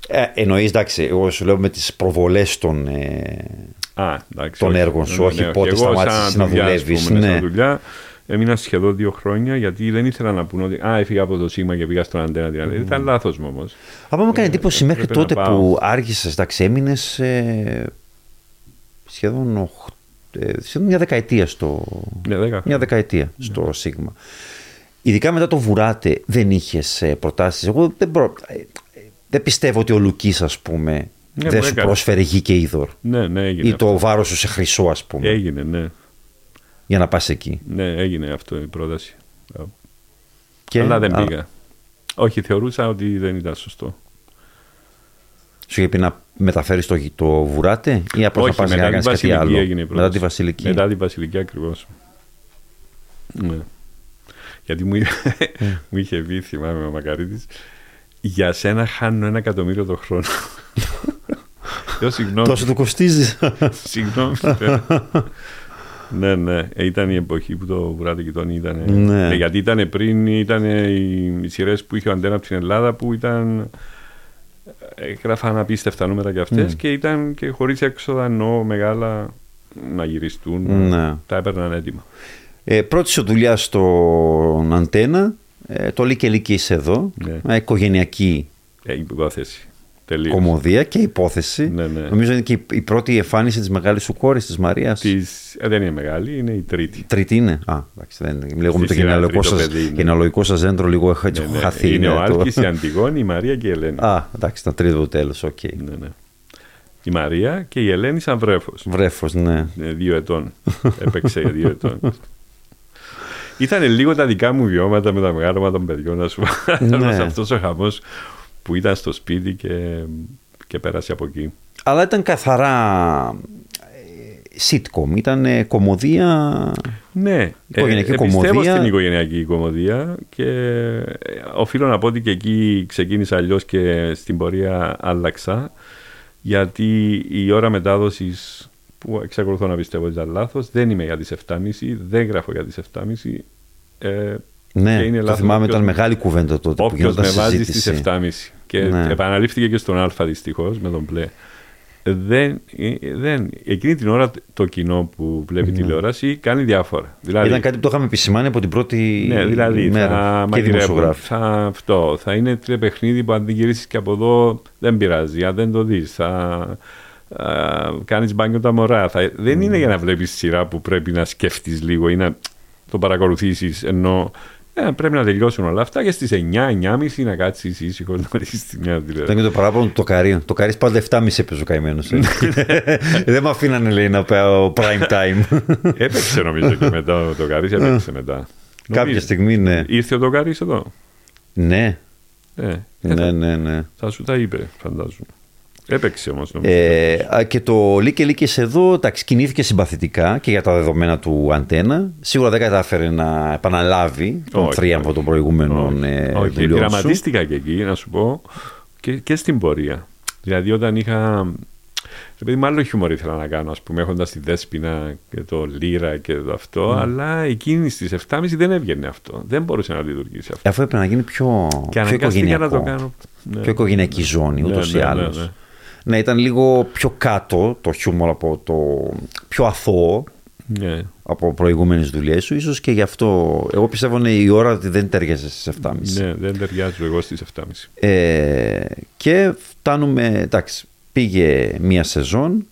Ε, εννοείς, εντάξει, εγώ σου λέω με τις προβολές των... Ε, Α, εντάξει. Των όχι. έργων σου, Ναι, όχι ναι, πότε Εγώ σταμάτησες σαν να δουλειάς, ας δουλεύεις, πούμε, ναι. σαν δουλειά, έμεινα σχεδόν δύο χρόνια γιατί δεν ήθελα να πούνε ότι Α, έφυγα από το σήμα και πήγα στον αντένα. την Ήταν λάθος μου όμως. Από μου έκανε Ε, εντύπωση ε, μέχρι πρέπει να τότε πάω. που άργησες, εντάξει, έμεινες ε, σχεδόν, οχ- ε, σχεδόν μια δεκαετία στο, Ναι, δέκα. μια δεκαετία στο Σίγμα. Ειδικά μετά το Βουράτε δεν είχες ε, προτάσεις. Εγώ δεν, προ- ε, ε, δεν πιστεύω ότι ο Λουκής, ας πούμε, Ναι, δεν μου σου έκανε. πρόσφερε γη και είδωρ. Ναι, ναι, έγινε. Ή αυτό. το βάρος σου σε χρυσό, ας πούμε, Έγινε, ναι. Για να πας εκεί. Ναι, έγινε αυτό η πρόταση. Και, Αλλά δεν α, πήγα. Όχι, θεωρούσα ότι δεν ήταν σωστό. Σου είχε πει να μεταφέρεις το, το Βουράτε ή απλώς να Όχι, πας για να μετά τη κάνεις κάτι Βασιλική άλλο; έγινε η μετά πρόταση. τη Βασιλική. Μετά τη Βασιλική ακριβώς. Ναι. Γιατί μου, μου είχε πει, θυμάμαι ο Μακαρίτης, για σένα χάνω ένα εκατομμύριο το χρόνο. Λέω συγγνώμη. Τόσο το κοστίζεις. Συγγνώμη. Ναι, ναι. Ε, Ήταν η εποχή που το Βουράτε Κιτώνη ήταν. Ναι. Ε, γιατί ήταν πριν, ήταν οι, οι σειρές που είχε ο Αντένα από την Ελλάδα που ήταν. Έγραφαν απίστευτα νούμερα κι αυτές Mm. και ήταν και χωρίς έξοδα εννοώ μεγάλα. να γυριστούν. Ναι. Τα έπαιρναν έτοιμα. Ε, πρώτη σου δουλειά στον Αντένα, ε, το Λίκε Λίκε είσαι εδώ, Ναι. μια οικογενειακή Ε, υπόθεση. Τελείως. κομμωδία και υπόθεση. Ναι, ναι. Νομίζω είναι και η- η πρώτη εμφάνιση της μεγάλης σου κόρης, της Μαρίας. Της- ε, δεν είναι μεγάλη, είναι η τρίτη. Τρίτη είναι; Α, εντάξει, δεν είναι. Λίγο με το Στη σειρά γενεαλογικό τρίτο σας, παιδί είναι. γενεαλογικό σας δέντρο λίγο έχω έτσι Ναι, έχω ναι. χαθεί. Είναι ο το- Άλκης, η Αντιγόνη, η Μαρία και η Ελένη. Α, εντάξει, ήταν τρίτο τέλος, οκ. Ναι, ναι. Η Μαρία και η Ελένη σαν βρέφος. Βρέφος, ναι. Ε, δύο ετών. Έπαιξε για δύο ετών. Ήταν λίγο τα δικά μου βιώματα με τα μεγάλωμα των παιδιών, να σου πω. Ναι. Όλος αυτός ο χαμός που ήταν στο σπίτι και, και πέρασε από εκεί. Αλλά ήταν καθαρά ε, sitcom, ήταν ε, κωμωδία. Ναι, Οικογενειακή ε, πιστεύω κωμωδία. στην οικογενειακή κωμωδία και ε, οφείλω να πω ότι και εκεί ξεκίνησα αλλιώς και στην πορεία άλλαξα γιατί η ώρα μετάδοσης που εξακολουθώ να πιστεύω ότι ήταν λάθος δεν είμαι για τις 7.30, δεν γράφω για τις 7.30 ε, Ναι, και είναι το λάθος θυμάμαι, όποιος- ήταν μεγάλη κουβέντα τότε που Όποιος γινόταν με βάζει συζήτηση. στις 7.30 και Ναι. επαναλήφθηκε και στον Α δυστυχώς με τον Πλε. Δεν, ε, δεν, εκείνη την ώρα το κοινό που βλέπει τηλεόραση κάνει διάφορα. Δηλαδή, Ήταν κάτι που το είχαμε επισημάνει από την πρώτη ναι, δηλαδή μέρα. θα και μαγειρεύουν, δημοσιογράφοι. θα, αυτό, θα είναι τρία παιχνίδι που αν δεν γυρίσεις και από εδώ δεν πειράζει, αν δεν το δεις, θα α, κάνεις μπάνιο τα μωρά. Θα, δεν είναι για να βλέπεις σειρά που πρέπει να σκέφτεις λίγο ή να το παρακολουθήσεις ενώ ε, πρέπει να τελειώσουν όλα αυτά και στις 9-9.30 να κάτσεις ήσυχος να δεις τη μια τηλεόραση. Ήταν και το παράπονο του το καρύ. Το καρύ πάντα 7,5 έπαιζε ο καημένος. Δεν με αφήνανε, λέει, να πάω prime time. Έπαιξε νομίζω και μετά το Καρύς, έπαιξε μετά. Κάποια Νομίζω. στιγμή, ναι. Ήρθε ο το Καρύς εδώ. Ναι, Ε, ε, ναι, θα, ναι, ναι. θα σου τα είπε, φαντάζομαι. Έπαιξε όμως νομίζω. Ε, α, και το Λίκε Λίκες εδώ εντάξει, κινήθηκε συμπαθητικά και για τα δεδομένα του αντένα. Σίγουρα δεν κατάφερε να επαναλάβει τον Όχι, θρίαμβο όχι. των προηγούμενων ε, Όχι, δουλειών σου. πειραματίστηκα και εκεί, να σου πω, και, και στην πορεία. Δηλαδή όταν είχα... Επειδή με άλλο χιούμορ ήθελα να κάνω, ας πούμε, έχοντας τη Δέσποινα και το Λύρα και το αυτό, Ναι. αλλά εκείνη στις 7.30 δεν έβγαινε αυτό. Δεν μπορούσε να λειτουργήσει αυτό. Αφού έπρεπε να γίνει πιο, και πιο αναγκάστηκα να οικογενειακό. το κάνω. Ναι. Πιο οικογενειακή ζώνη, Ναι, ούτως ναι, ή ναι, άλλως. ναι. Ναι, ήταν λίγο πιο κάτω το χιούμορ από το πιο αθώο Ναι. από προηγούμενες δουλειές σου. Ίσως και γι' αυτό, εγώ πιστεύω είναι η ώρα ότι δεν ταιριάζει στις 7.30. ναι, δεν ταιριάζω εγώ στις 7.30. Ε, και φτάνουμε, εντάξει, πήγε μία σεζόν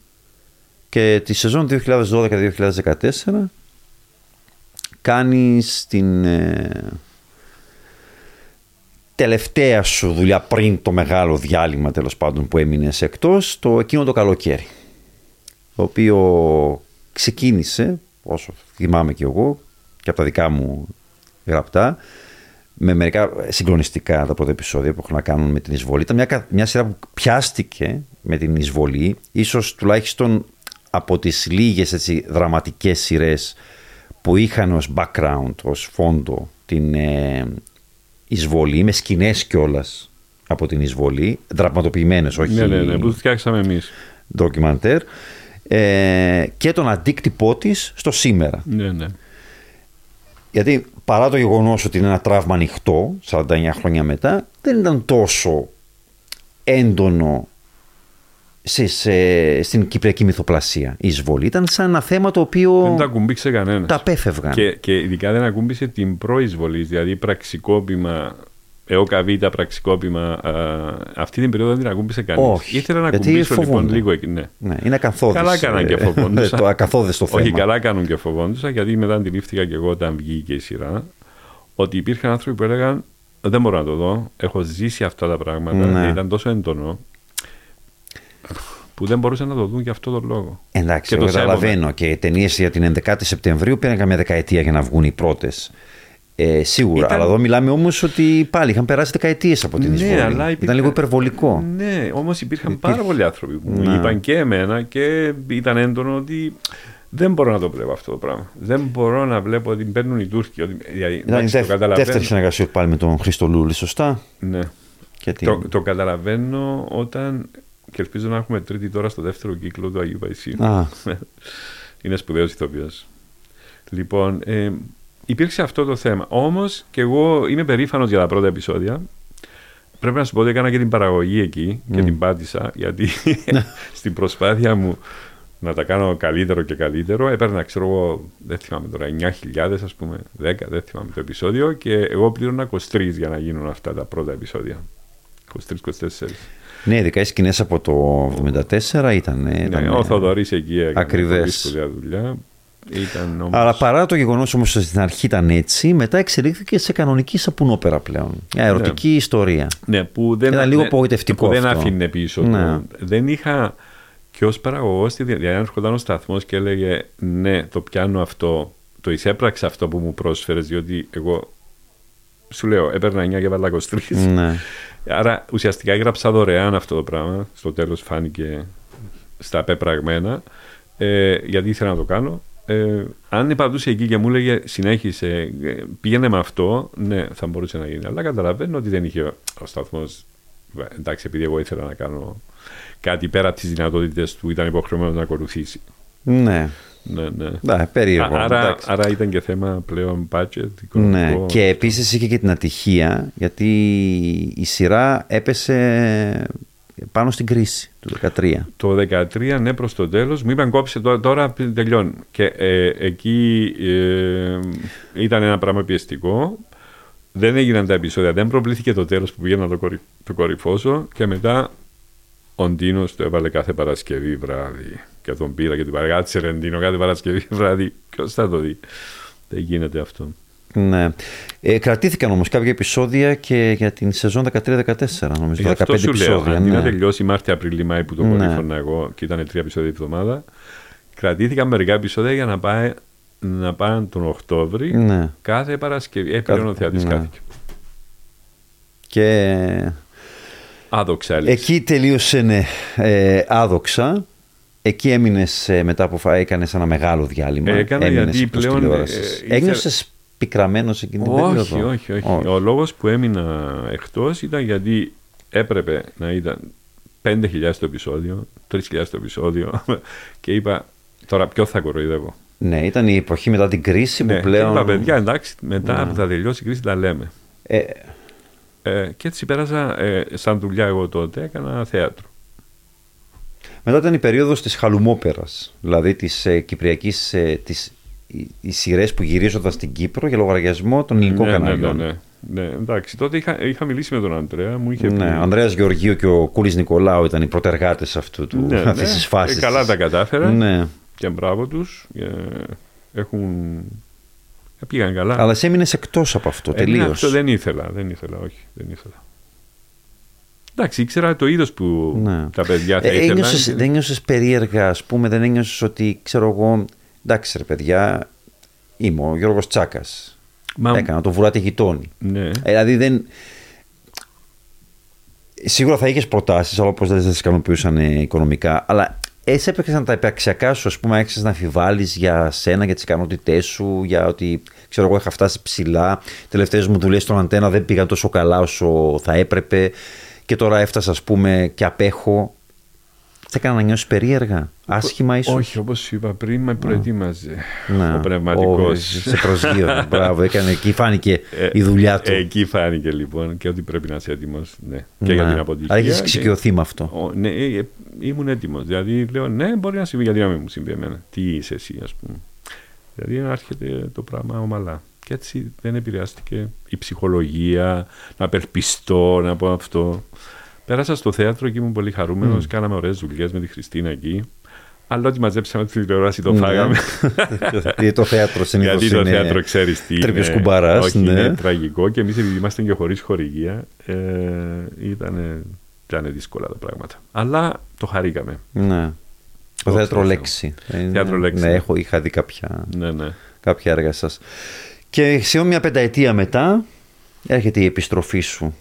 και τη σεζόν 2012-2014 κάνεις την ε, τελευταία σου δουλειά πριν το μεγάλο διάλειμμα τέλος πάντων που έμεινες εκτός το εκείνο το καλοκαίρι το οποίο ξεκίνησε όσο θυμάμαι και εγώ και από τα δικά μου γραπτά με μερικά συγκλονιστικά τα πρώτα επεισόδια που έχουν να κάνουν με την εισβολή. Ήταν μια, κα- μια σειρά που πιάστηκε με την εισβολή, ίσως τουλάχιστον από τις λίγες έτσι, δραματικές σειρές που είχαν ως background, ως φόντο την ε, εισβολή, με σκηνές κιόλας από την εισβολή, δραματοποιημένες, όχι Ναι, ναι, ναι, που φτιάξαμε εμείς. ντοκιμαντέρ, ε, και τον αντίκτυπό της στο σήμερα. Ναι, ναι. Γιατί παρά το γεγονός ότι είναι ένα τραύμα ανοιχτό, 49 χρόνια μετά, δεν ήταν τόσο έντονο σε, σε- στην κυπριακή μυθοπλασία η εισβολή. Ήταν σαν ένα θέμα το οποίο Δεν τα κουμπίξε κανένας. τα απέφευγαν. Και, και ειδικά δεν ακούμπησε την προεισβολής, δηλαδή πραξικόπημα, ΕΟΚΑΒΙΤΑ πραξικόπημα, α, αυτή την περίοδο δεν την ακούμπησε κανείς. Όχι, Ήθελα να γιατί κουμπίσω λοιπόν φοβούνται. λίγο εκεί. Ναι. Ναι, είναι ακαθόδες. Καλά έκαναν και ε, φοβόντουσαν. το ακαθόδες το θέμα. Όχι, καλά κάνουν και φοβόντουσαν, γιατί μετά αντιλήφθηκα και εγώ όταν βγήκε η σειρά ότι υπήρχαν άνθρωποι που έλεγαν Δεν μπορώ να το δω. Έχω ζήσει αυτά τα πράγματα. Ναι. και Ήταν τόσο έντονο που δεν μπορούσαν να το δουν για αυτό τον λόγο. Εντάξει, Και εγώ το σέβομαι. καταλαβαίνω και οι ταινίες για την 11η Σεπτεμβρίου πήραν καμιά δεκαετία για να βγουν οι πρώτες. Ε, σίγουρα. Ήταν- Αλλά εδώ μιλάμε όμως ότι πάλι είχαν περάσει δεκαετίες από την εισβολή. υπήρχαν- Ήταν λίγο υπερβολικό. Ναι, όμως υπήρχαν Υπήρχε- πάρα πολλοί άνθρωποι που μου Ναι. είπαν και εμένα και ήταν έντονο ότι δεν μπορώ να το βλέπω αυτό το πράγμα. Δεν μπορώ να βλέπω ότι παίρνουν οι Τούρκοι. Ότι, δηλαδή, Ήταν η εντάξει, το δεύ- καταλαβαίνω. δεύτερη συνεργασία πάλι με τον Χρήστο Λούλη, σωστά. Ναι. Γιατί... Το, το καταλαβαίνω όταν. Και ελπίζω να έχουμε τρίτη τώρα στο δεύτερο κύκλο του Αγίου Παϊσίου. Α, Είναι σπουδαίος ηθοποιός. Λοιπόν, ε, υπήρξε αυτό το θέμα. Όμως και εγώ είμαι περήφανος για τα πρώτα επεισόδια. Πρέπει να σου πω ότι έκανα και την παραγωγή εκεί και Μμ. την πάτησα γιατί στην προσπάθεια μου να τα κάνω καλύτερο και καλύτερο. Έπαιρνα, ξέρω εγώ, δεν θυμάμαι τώρα, 9.000 ας πούμε, 10, δεν θυμάμαι το επεισόδιο και εγώ πλήρωνα 23 για να γίνουν αυτά τα πρώτα επεισόδια. 23-24. Ναι, ειδικά οι σκηνές από το 1974 ήταν. Ναι, ο Θοδωρής εκεί έκανε Ακριβές. πολύ σπουδαία δουλειά. Ήταν όμως... Αλλά παρά το γεγονός όμως ότι στην αρχή ήταν έτσι, μετά εξελίχθηκε σε κανονική σαπουνόπερα πλέον. Μια ερωτική ιστορία. Ναι, που δεν, Ήταν λίγο ναι, απογοητευτικό που δεν αυτό. άφηνε πίσω. Ναι. Το. Δεν είχα. Και ως παραγωγός, δηλαδή αν έρχονταν ο σταθμός και έλεγε Ναι, το πιάνω αυτό, το εισέπραξε αυτό που μου πρόσφερες, διότι εγώ σου λέω, έπαιρνα 9 και έβαλα 23. Ναι. Άρα ουσιαστικά έγραψα δωρεάν αυτό το πράγμα. Στο τέλος φάνηκε στα πεπραγμένα, ε, γιατί ήθελα να το κάνω. Ε, αν επαντούσε εκεί και μου έλεγε συνέχισε, ε, πήγαινε με αυτό, ναι, θα μπορούσε να γίνει. Αλλά καταλαβαίνω ότι δεν είχε ο σταθμός. Εντάξει, επειδή εγώ ήθελα να κάνω κάτι πέρα από τις δυνατότητες του, ήταν υποχρεωμένος να ακολουθήσει. ναι. Ναι, ναι. Ναι, περίεργο. Α- άρα, εντάξει. άρα ήταν και θέμα πλέον budget. Ναι, οικονομικό. και επίσης είχε και την ατυχία γιατί η σειρά έπεσε πάνω στην κρίση του 2013. Το 2013, ναι, προς το τέλος, μου είπαν κόψε τώρα, τώρα τελειώνει. Και ε, εκεί ε, ήταν ένα πράγμα πιεστικό. Δεν έγιναν τα επεισόδια, δεν προβλήθηκε το τέλος που πήγαινα να το, κορυ, το κορυφώσω. Και μετά ο Ντίνος το έβαλε κάθε Παρασκευή βράδυ. Και τον πήρα και του είπα: Κάτσε ρε Ντίνο, κάθε Παρασκευή βράδυ. Ποιος θα το δει. Δεν γίνεται αυτό. Ναι. Ε, κρατήθηκαν όμως κάποια επεισόδια και για την σεζόν 13-14 νομίζω. Γι' 15 αυτό σου λέω, επεισόδια. αντί να ναι. τελειώσει Μάρτιο, Απρίλιο, Μάη που το Ναι. κορύφωνα εγώ και ήταν τρία επεισόδια τη εβδομάδα, κρατήθηκαν μερικά επεισόδια για να, πάει, να πάνε τον Οκτώβρη Ναι. κάθε Παρασκευή. Έπαιρνε ο Κάθε- θεατής ναι. κάθηκε. Και Άδοξα έλειψη. εκεί τελείωσε ναι, ε, άδοξα. Εκεί έμεινες μετά που έκανες ένα μεγάλο διάλειμμα. Έκανα Έμεινες γιατί εκτός πλέον, τηλεόρασης. ε, ήθελα- Ένιωσες πικραμένος εκείνη την Όχι, περίοδο; όχι, όχι, Ο λόγος που έμεινα εκτός ήταν γιατί έπρεπε να ήταν 5.000 το επεισόδιο, 3.000 το επεισόδιο και είπα τώρα ποιο θα κοροϊδεύω. Ναι, ήταν η εποχή μετά την κρίση που Ναι, πλέον. και είπα παιδιά εντάξει μετά Ναι. που θα τελειώσει η κρίση τα λέμε. Ε, Ε, και έτσι πέρασα ε, σαν δουλειά εγώ τότε, έκανα θέατρο. Μετά ήταν η περίοδος της χαλουμόπερας, δηλαδή της ε, κυπριακής, ε, τις, οι, οι σειρές που γυρίζονταν στην Κύπρο για λογαριασμό των ελληνικών ναι, ναι, καναλιών. ναι, ναι, ναι, εντάξει, τότε είχα, είχα μιλήσει με τον Αντρέα, μου είχε πει. Ναι, ο Ανδρέας Γεωργίου και ο Κούλης Νικολάου ήταν οι πρωτεργάτες αυτού του, Ναι, αυτής ναι. της φάσης. Ε, καλά της. τα κατάφερα Ναι. και μπράβο τους. ε, έχουν... ε, πήγαν καλά. Αλλά σε έμεινες εκτός από αυτό, Ε, ναι, τελείως. αυτό δεν ήθελα, δεν ήθελα, όχι, δεν ήθελα. Εντάξει, ήξερα το είδος που Ναι. τα παιδιά θα Ε, ήθελαν. ένιωσες, και- δεν ένιωσες περίεργα, ας πούμε, δεν ένιωσες ότι, ξέρω εγώ, εντάξει ρε παιδιά, είμαι ο Γιώργος Τσάκας. Μα- Έκανα το βουράτι γειτόνι. Ναι. Ε, δηλαδή δεν... Σίγουρα θα είχες προτάσεις, αλλά όπως δεν σε ικανοποιούσαν ε, οικονομικά. Αλλά εσύ έπαιξαν τα υπαρξιακά σου, ας πούμε, άρχισες να αμφιβάλλεις για σένα, για τις ικανότητές σου, για ότι ξέρω εγώ είχα φτάσει ψηλά. Οι τελευταίες μου δουλειές στον αντένα δεν πήγαν τόσο καλά όσο θα έπρεπε. Και τώρα έφτασα, ας πούμε, και απέχω. Σε έκανα να νιώσεις περίεργα, άσχημα ίσως; Όχι, όπως σου είπα πριν, με προετοίμαζε Ναι. ο πνευματικός. σε προσγείωνε. Μπράβο, έκανε. Εκεί φάνηκε Ε, η δουλειά του. Εκεί φάνηκε λοιπόν και ότι πρέπει να είσαι έτοιμος. Ναι. Και Ναι. για την αποτυχία. Αλλά έχεις και- εξοικειωθεί με αυτό. Ο, ναι, ε, ε, ήμουν έτοιμος. Δηλαδή λέω, ναι, μπορεί να συμβεί, γιατί να μην μου συμβεί εμένα. Τι είσαι εσύ, ας πούμε. Δηλαδή έρχεται το πράγμα ομαλά. Και έτσι δεν επηρεάστηκε η ψυχολογία, να περπιστώ, να πω αυτό. Πέρασα στο θέατρο και ήμουν πολύ χαρούμενος. Κάναμε ωραίες δουλειές με τη Χριστίνα εκεί. Αλλά ό,τι μαζέψαμε τη τηλεόραση το Ναι. φάγαμε. Γιατί το θέατρο συνήθως Γιατί είναι. το θέατρο ξέρεις τι τρίπιος είναι. κουμπάρας, Όχι, ναι. είναι τραγικό και εμείς επειδή ήμασταν και χωρίς χορηγία, ε, ήταν, ήταν δύσκολα τα πράγματα. Αλλά το χαρήκαμε. Ναι. Το Όχι, θέατρο όχι. Λέξη. Είναι- Θέατρο Λέξη. Ναι, έχω, είχα δει κάποια, Ναι, ναι. κάποια έργα σας. Και σχεδόν μια πενταετία μετά έρχεται η επιστροφή σου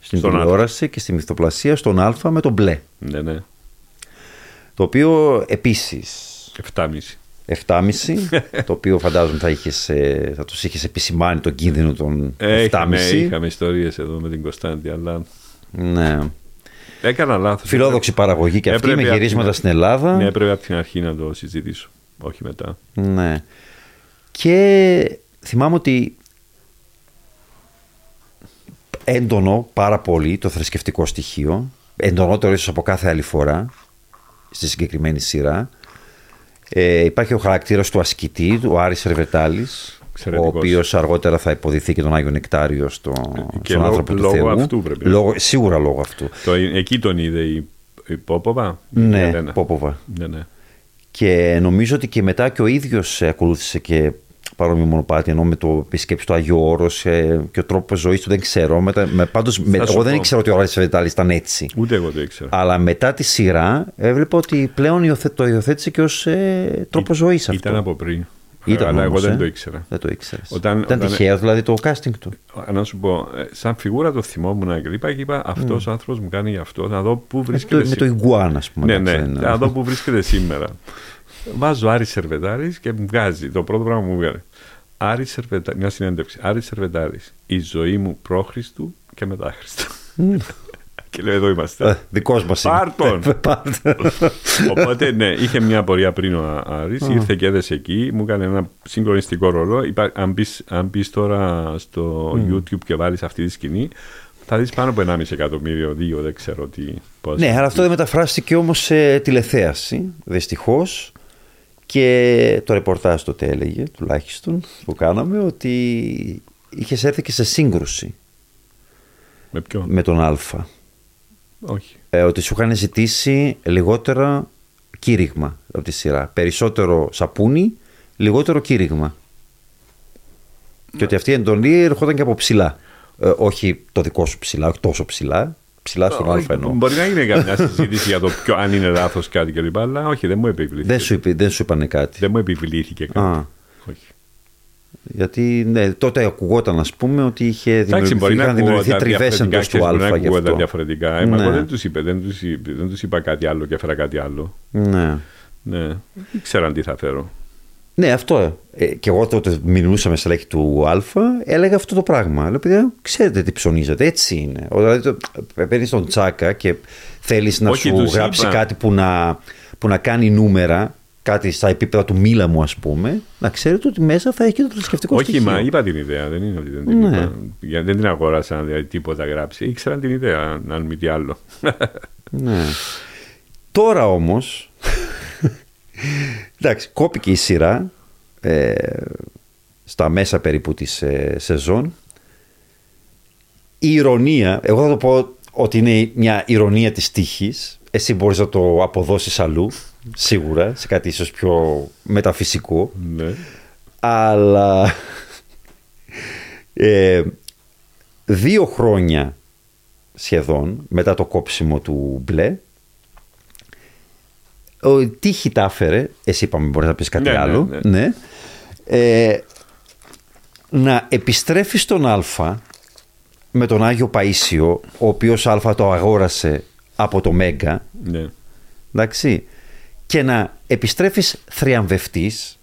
στην Στον Α. τηλεόραση και στη μυθοπλασία στον Α με τον μπλε. ναι, ναι. Το οποίο επίσης 7,5. 7,5 το οποίο φαντάζομαι θα, είχες, ε, θα τους είχες επισημάνει τον κίνδυνο των 7,5 Ε, είχαμε, είχαμε ιστορίες εδώ με την Κωνσταντή, αλλά Ναι. έκανα λάθος. Φιλόδοξη παραγωγή και αυτή με Έπρεπε απ' γυρίσματα την- στην Ελλάδα. Ναι, έπρεπε από την αρχή να το συζητήσω. Όχι μετά. Ναι. Και θυμάμαι ότι έντονο πάρα πολύ το θρησκευτικό στοιχείο, εντονότερο ίσως από κάθε άλλη φορά στη συγκεκριμένη σειρά Ε, υπάρχει ο χαρακτήρας του ασκητή, ο Άρης Σερβετάλης, ο Εξαιρετικός. οποίος αργότερα θα υποδηθεί και τον Άγιο Νεκτάριο στο, Και στον λόγω- άνθρωπο του λόγω Θεού. αυτού πρέπει. Λόγω, σίγουρα λόγω αυτού. Το, εκεί τον είδε η, η Πόποβα; η Ναι, Ελένα. Πόποβα. ναι, ναι. Και νομίζω ότι και μετά και ο ίδιος ε, ακολούθησε και παρόμοιο μονοπάτι, ενώ με το επισκέψη του Αγίου Όρος ε, και ο τρόπος ζωής του δεν ξέρω. Μετά, με, πάντως, με, Θα σου εγώ δεν πω. ήξερα ότι ο Άρης Σερβετάλης ήταν έτσι. Ούτε εγώ το ήξερα. Αλλά μετά τη σειρά έβλεπα ότι πλέον υιοθε- το υιοθέτησε και ως ε, τρόπος ζωής αυτό. Ήταν από πριν. Ήταν αλλά όμως, εγώ δεν ε. το ήξερα. Δεν το ήξερες. Όταν- ήταν όταν- τυχαίος δηλαδή το casting του. Να σου πω, ε, σαν φιγούρα το θυμόμουν και είπα, και είπα αυτός ο άνθρωπος μου κάνει αυτό. Να δω πού Με βρίσκεται. το, με το σήμερα. Iguana, ας πούμε. Ναι, εντάξει, ναι, δεν- να δω πού βρίσκεται σήμερα. Βάζω Άρης Σερβετάρης και μου βγάζει το πρώτο πράγμα που μου βγάζει. Άρης Σερβετάρη, μια συνέντευξη. Άρης Σερβετάρης, η ζωή μου προ-Χριστού και μετά Χριστού. και λέω εδώ Ε, είμαστε. δικός μας είναι. Πάρ' τον. Πάρ' τον. Οπότε ναι, είχε μια πορεία πριν ο Άρης, ήρθε και έδεσε εκεί, μου έκανε ένα συγκλονιστικό ρόλο. Υπά- αν, μπεις, αν μπεις τώρα στο YouTube και βάλεις αυτή τη σκηνή, θα δεις πάνω από 1,5 εκατομμύριο, δύο, δεν ξέρω τι. Πώς. Ναι, αλλά αυτό δεν μεταφράστηκε όμως σε τηλεθέαση, δυστυχώς. Και το ρεπορτάζ τότε έλεγε, τουλάχιστον, που κάναμε, ότι είχες έρθει και σε σύγκρουση Με ποιον; με τον Α. Όχι. Ε, ότι σου είχαν ζητήσει λιγότερο κήρυγμα από τη σειρά. Περισσότερο σαπούνι, λιγότερο κήρυγμα. Και ότι αυτή η εντολή ερχόταν και από ψηλά. Ε, όχι το δικό σου ψηλά, όχι τόσο ψηλά. Ψηλά στον Όχι, Α εννοώ. Μπορεί να γίνει καμιά συζήτηση για το ποιο, αν είναι λάθος κάτι κλπ. Αλλά όχι, δεν μου επιβλήθηκε. Δεν σου, είπε, δεν σου είπανε κάτι. Δεν μου επιβλήθηκε κάτι. Α. Όχι. Γιατί ναι, τότε ακουγόταν, ας πούμε, ότι είχε Εντάξει, δημιουργηθεί, μπορεί να είχαν δημιουργηθεί ακούγονταν τριβέ διαφορετικά, εντός του ξέρεις, μπορεί να Α γι' ακούγονταν αυτό. διαφορετικά. Ε, μα Ναι. εγώ δεν τους είπα, δεν τους είπα, δεν τους είπα κάτι άλλο και έφερα κάτι άλλο. Ναι. Ναι, δεν ξέραν τι θα φέρω. Ναι, αυτό. Ε, και εγώ τότε μιλούσα με στελέχη του Α, έλεγα αυτό το πράγμα. Λέω, παιδιά, ξέρετε τι ψωνίζετε, έτσι είναι. Ο- Δηλαδή, το- παίρνεις τον τσάκα και θέλεις να Όχι, σου τους γράψει είπα. κάτι που να, που να κάνει νούμερα, κάτι στα επίπεδα του μίλα μου, ας πούμε, να ξέρετε ότι μέσα θα έχει και το θρησκευτικό Όχι, στοιχείο. μα είπα την ιδέα, δεν είναι ότι δεν την Ναι. είπα. Για- Δεν την αγόρασα δηλαδή, τίποτα γράψει. Ήξεραν την ιδέα, αν- αν μη τι άλλο. Ναι. Τώρα όμως, εντάξει, κόπηκε η σειρά ε, στα μέσα περίπου της ε, σεζόν. Η ηρωνία, εγώ θα το πω ότι είναι μια ηρωνία της τύχης. Εσύ μπορείς να το αποδώσεις αλλού, σίγουρα, σε κάτι ίσως πιο μεταφυσικό. ναι. Αλλά ε, δύο χρόνια σχεδόν μετά το κόψιμο του μπλε ο τύχη τα έφερε εσύ είπαμε μπορείς να πεις κάτι Ναι, ναι, άλλο ναι. ναι. Ε, να επιστρέφεις στον Α με τον Άγιο Παΐσιο ο οποίος Α το αγόρασε από το Μέγκα ναι. εντάξει, και να επιστρέφεις θριαμβευτής,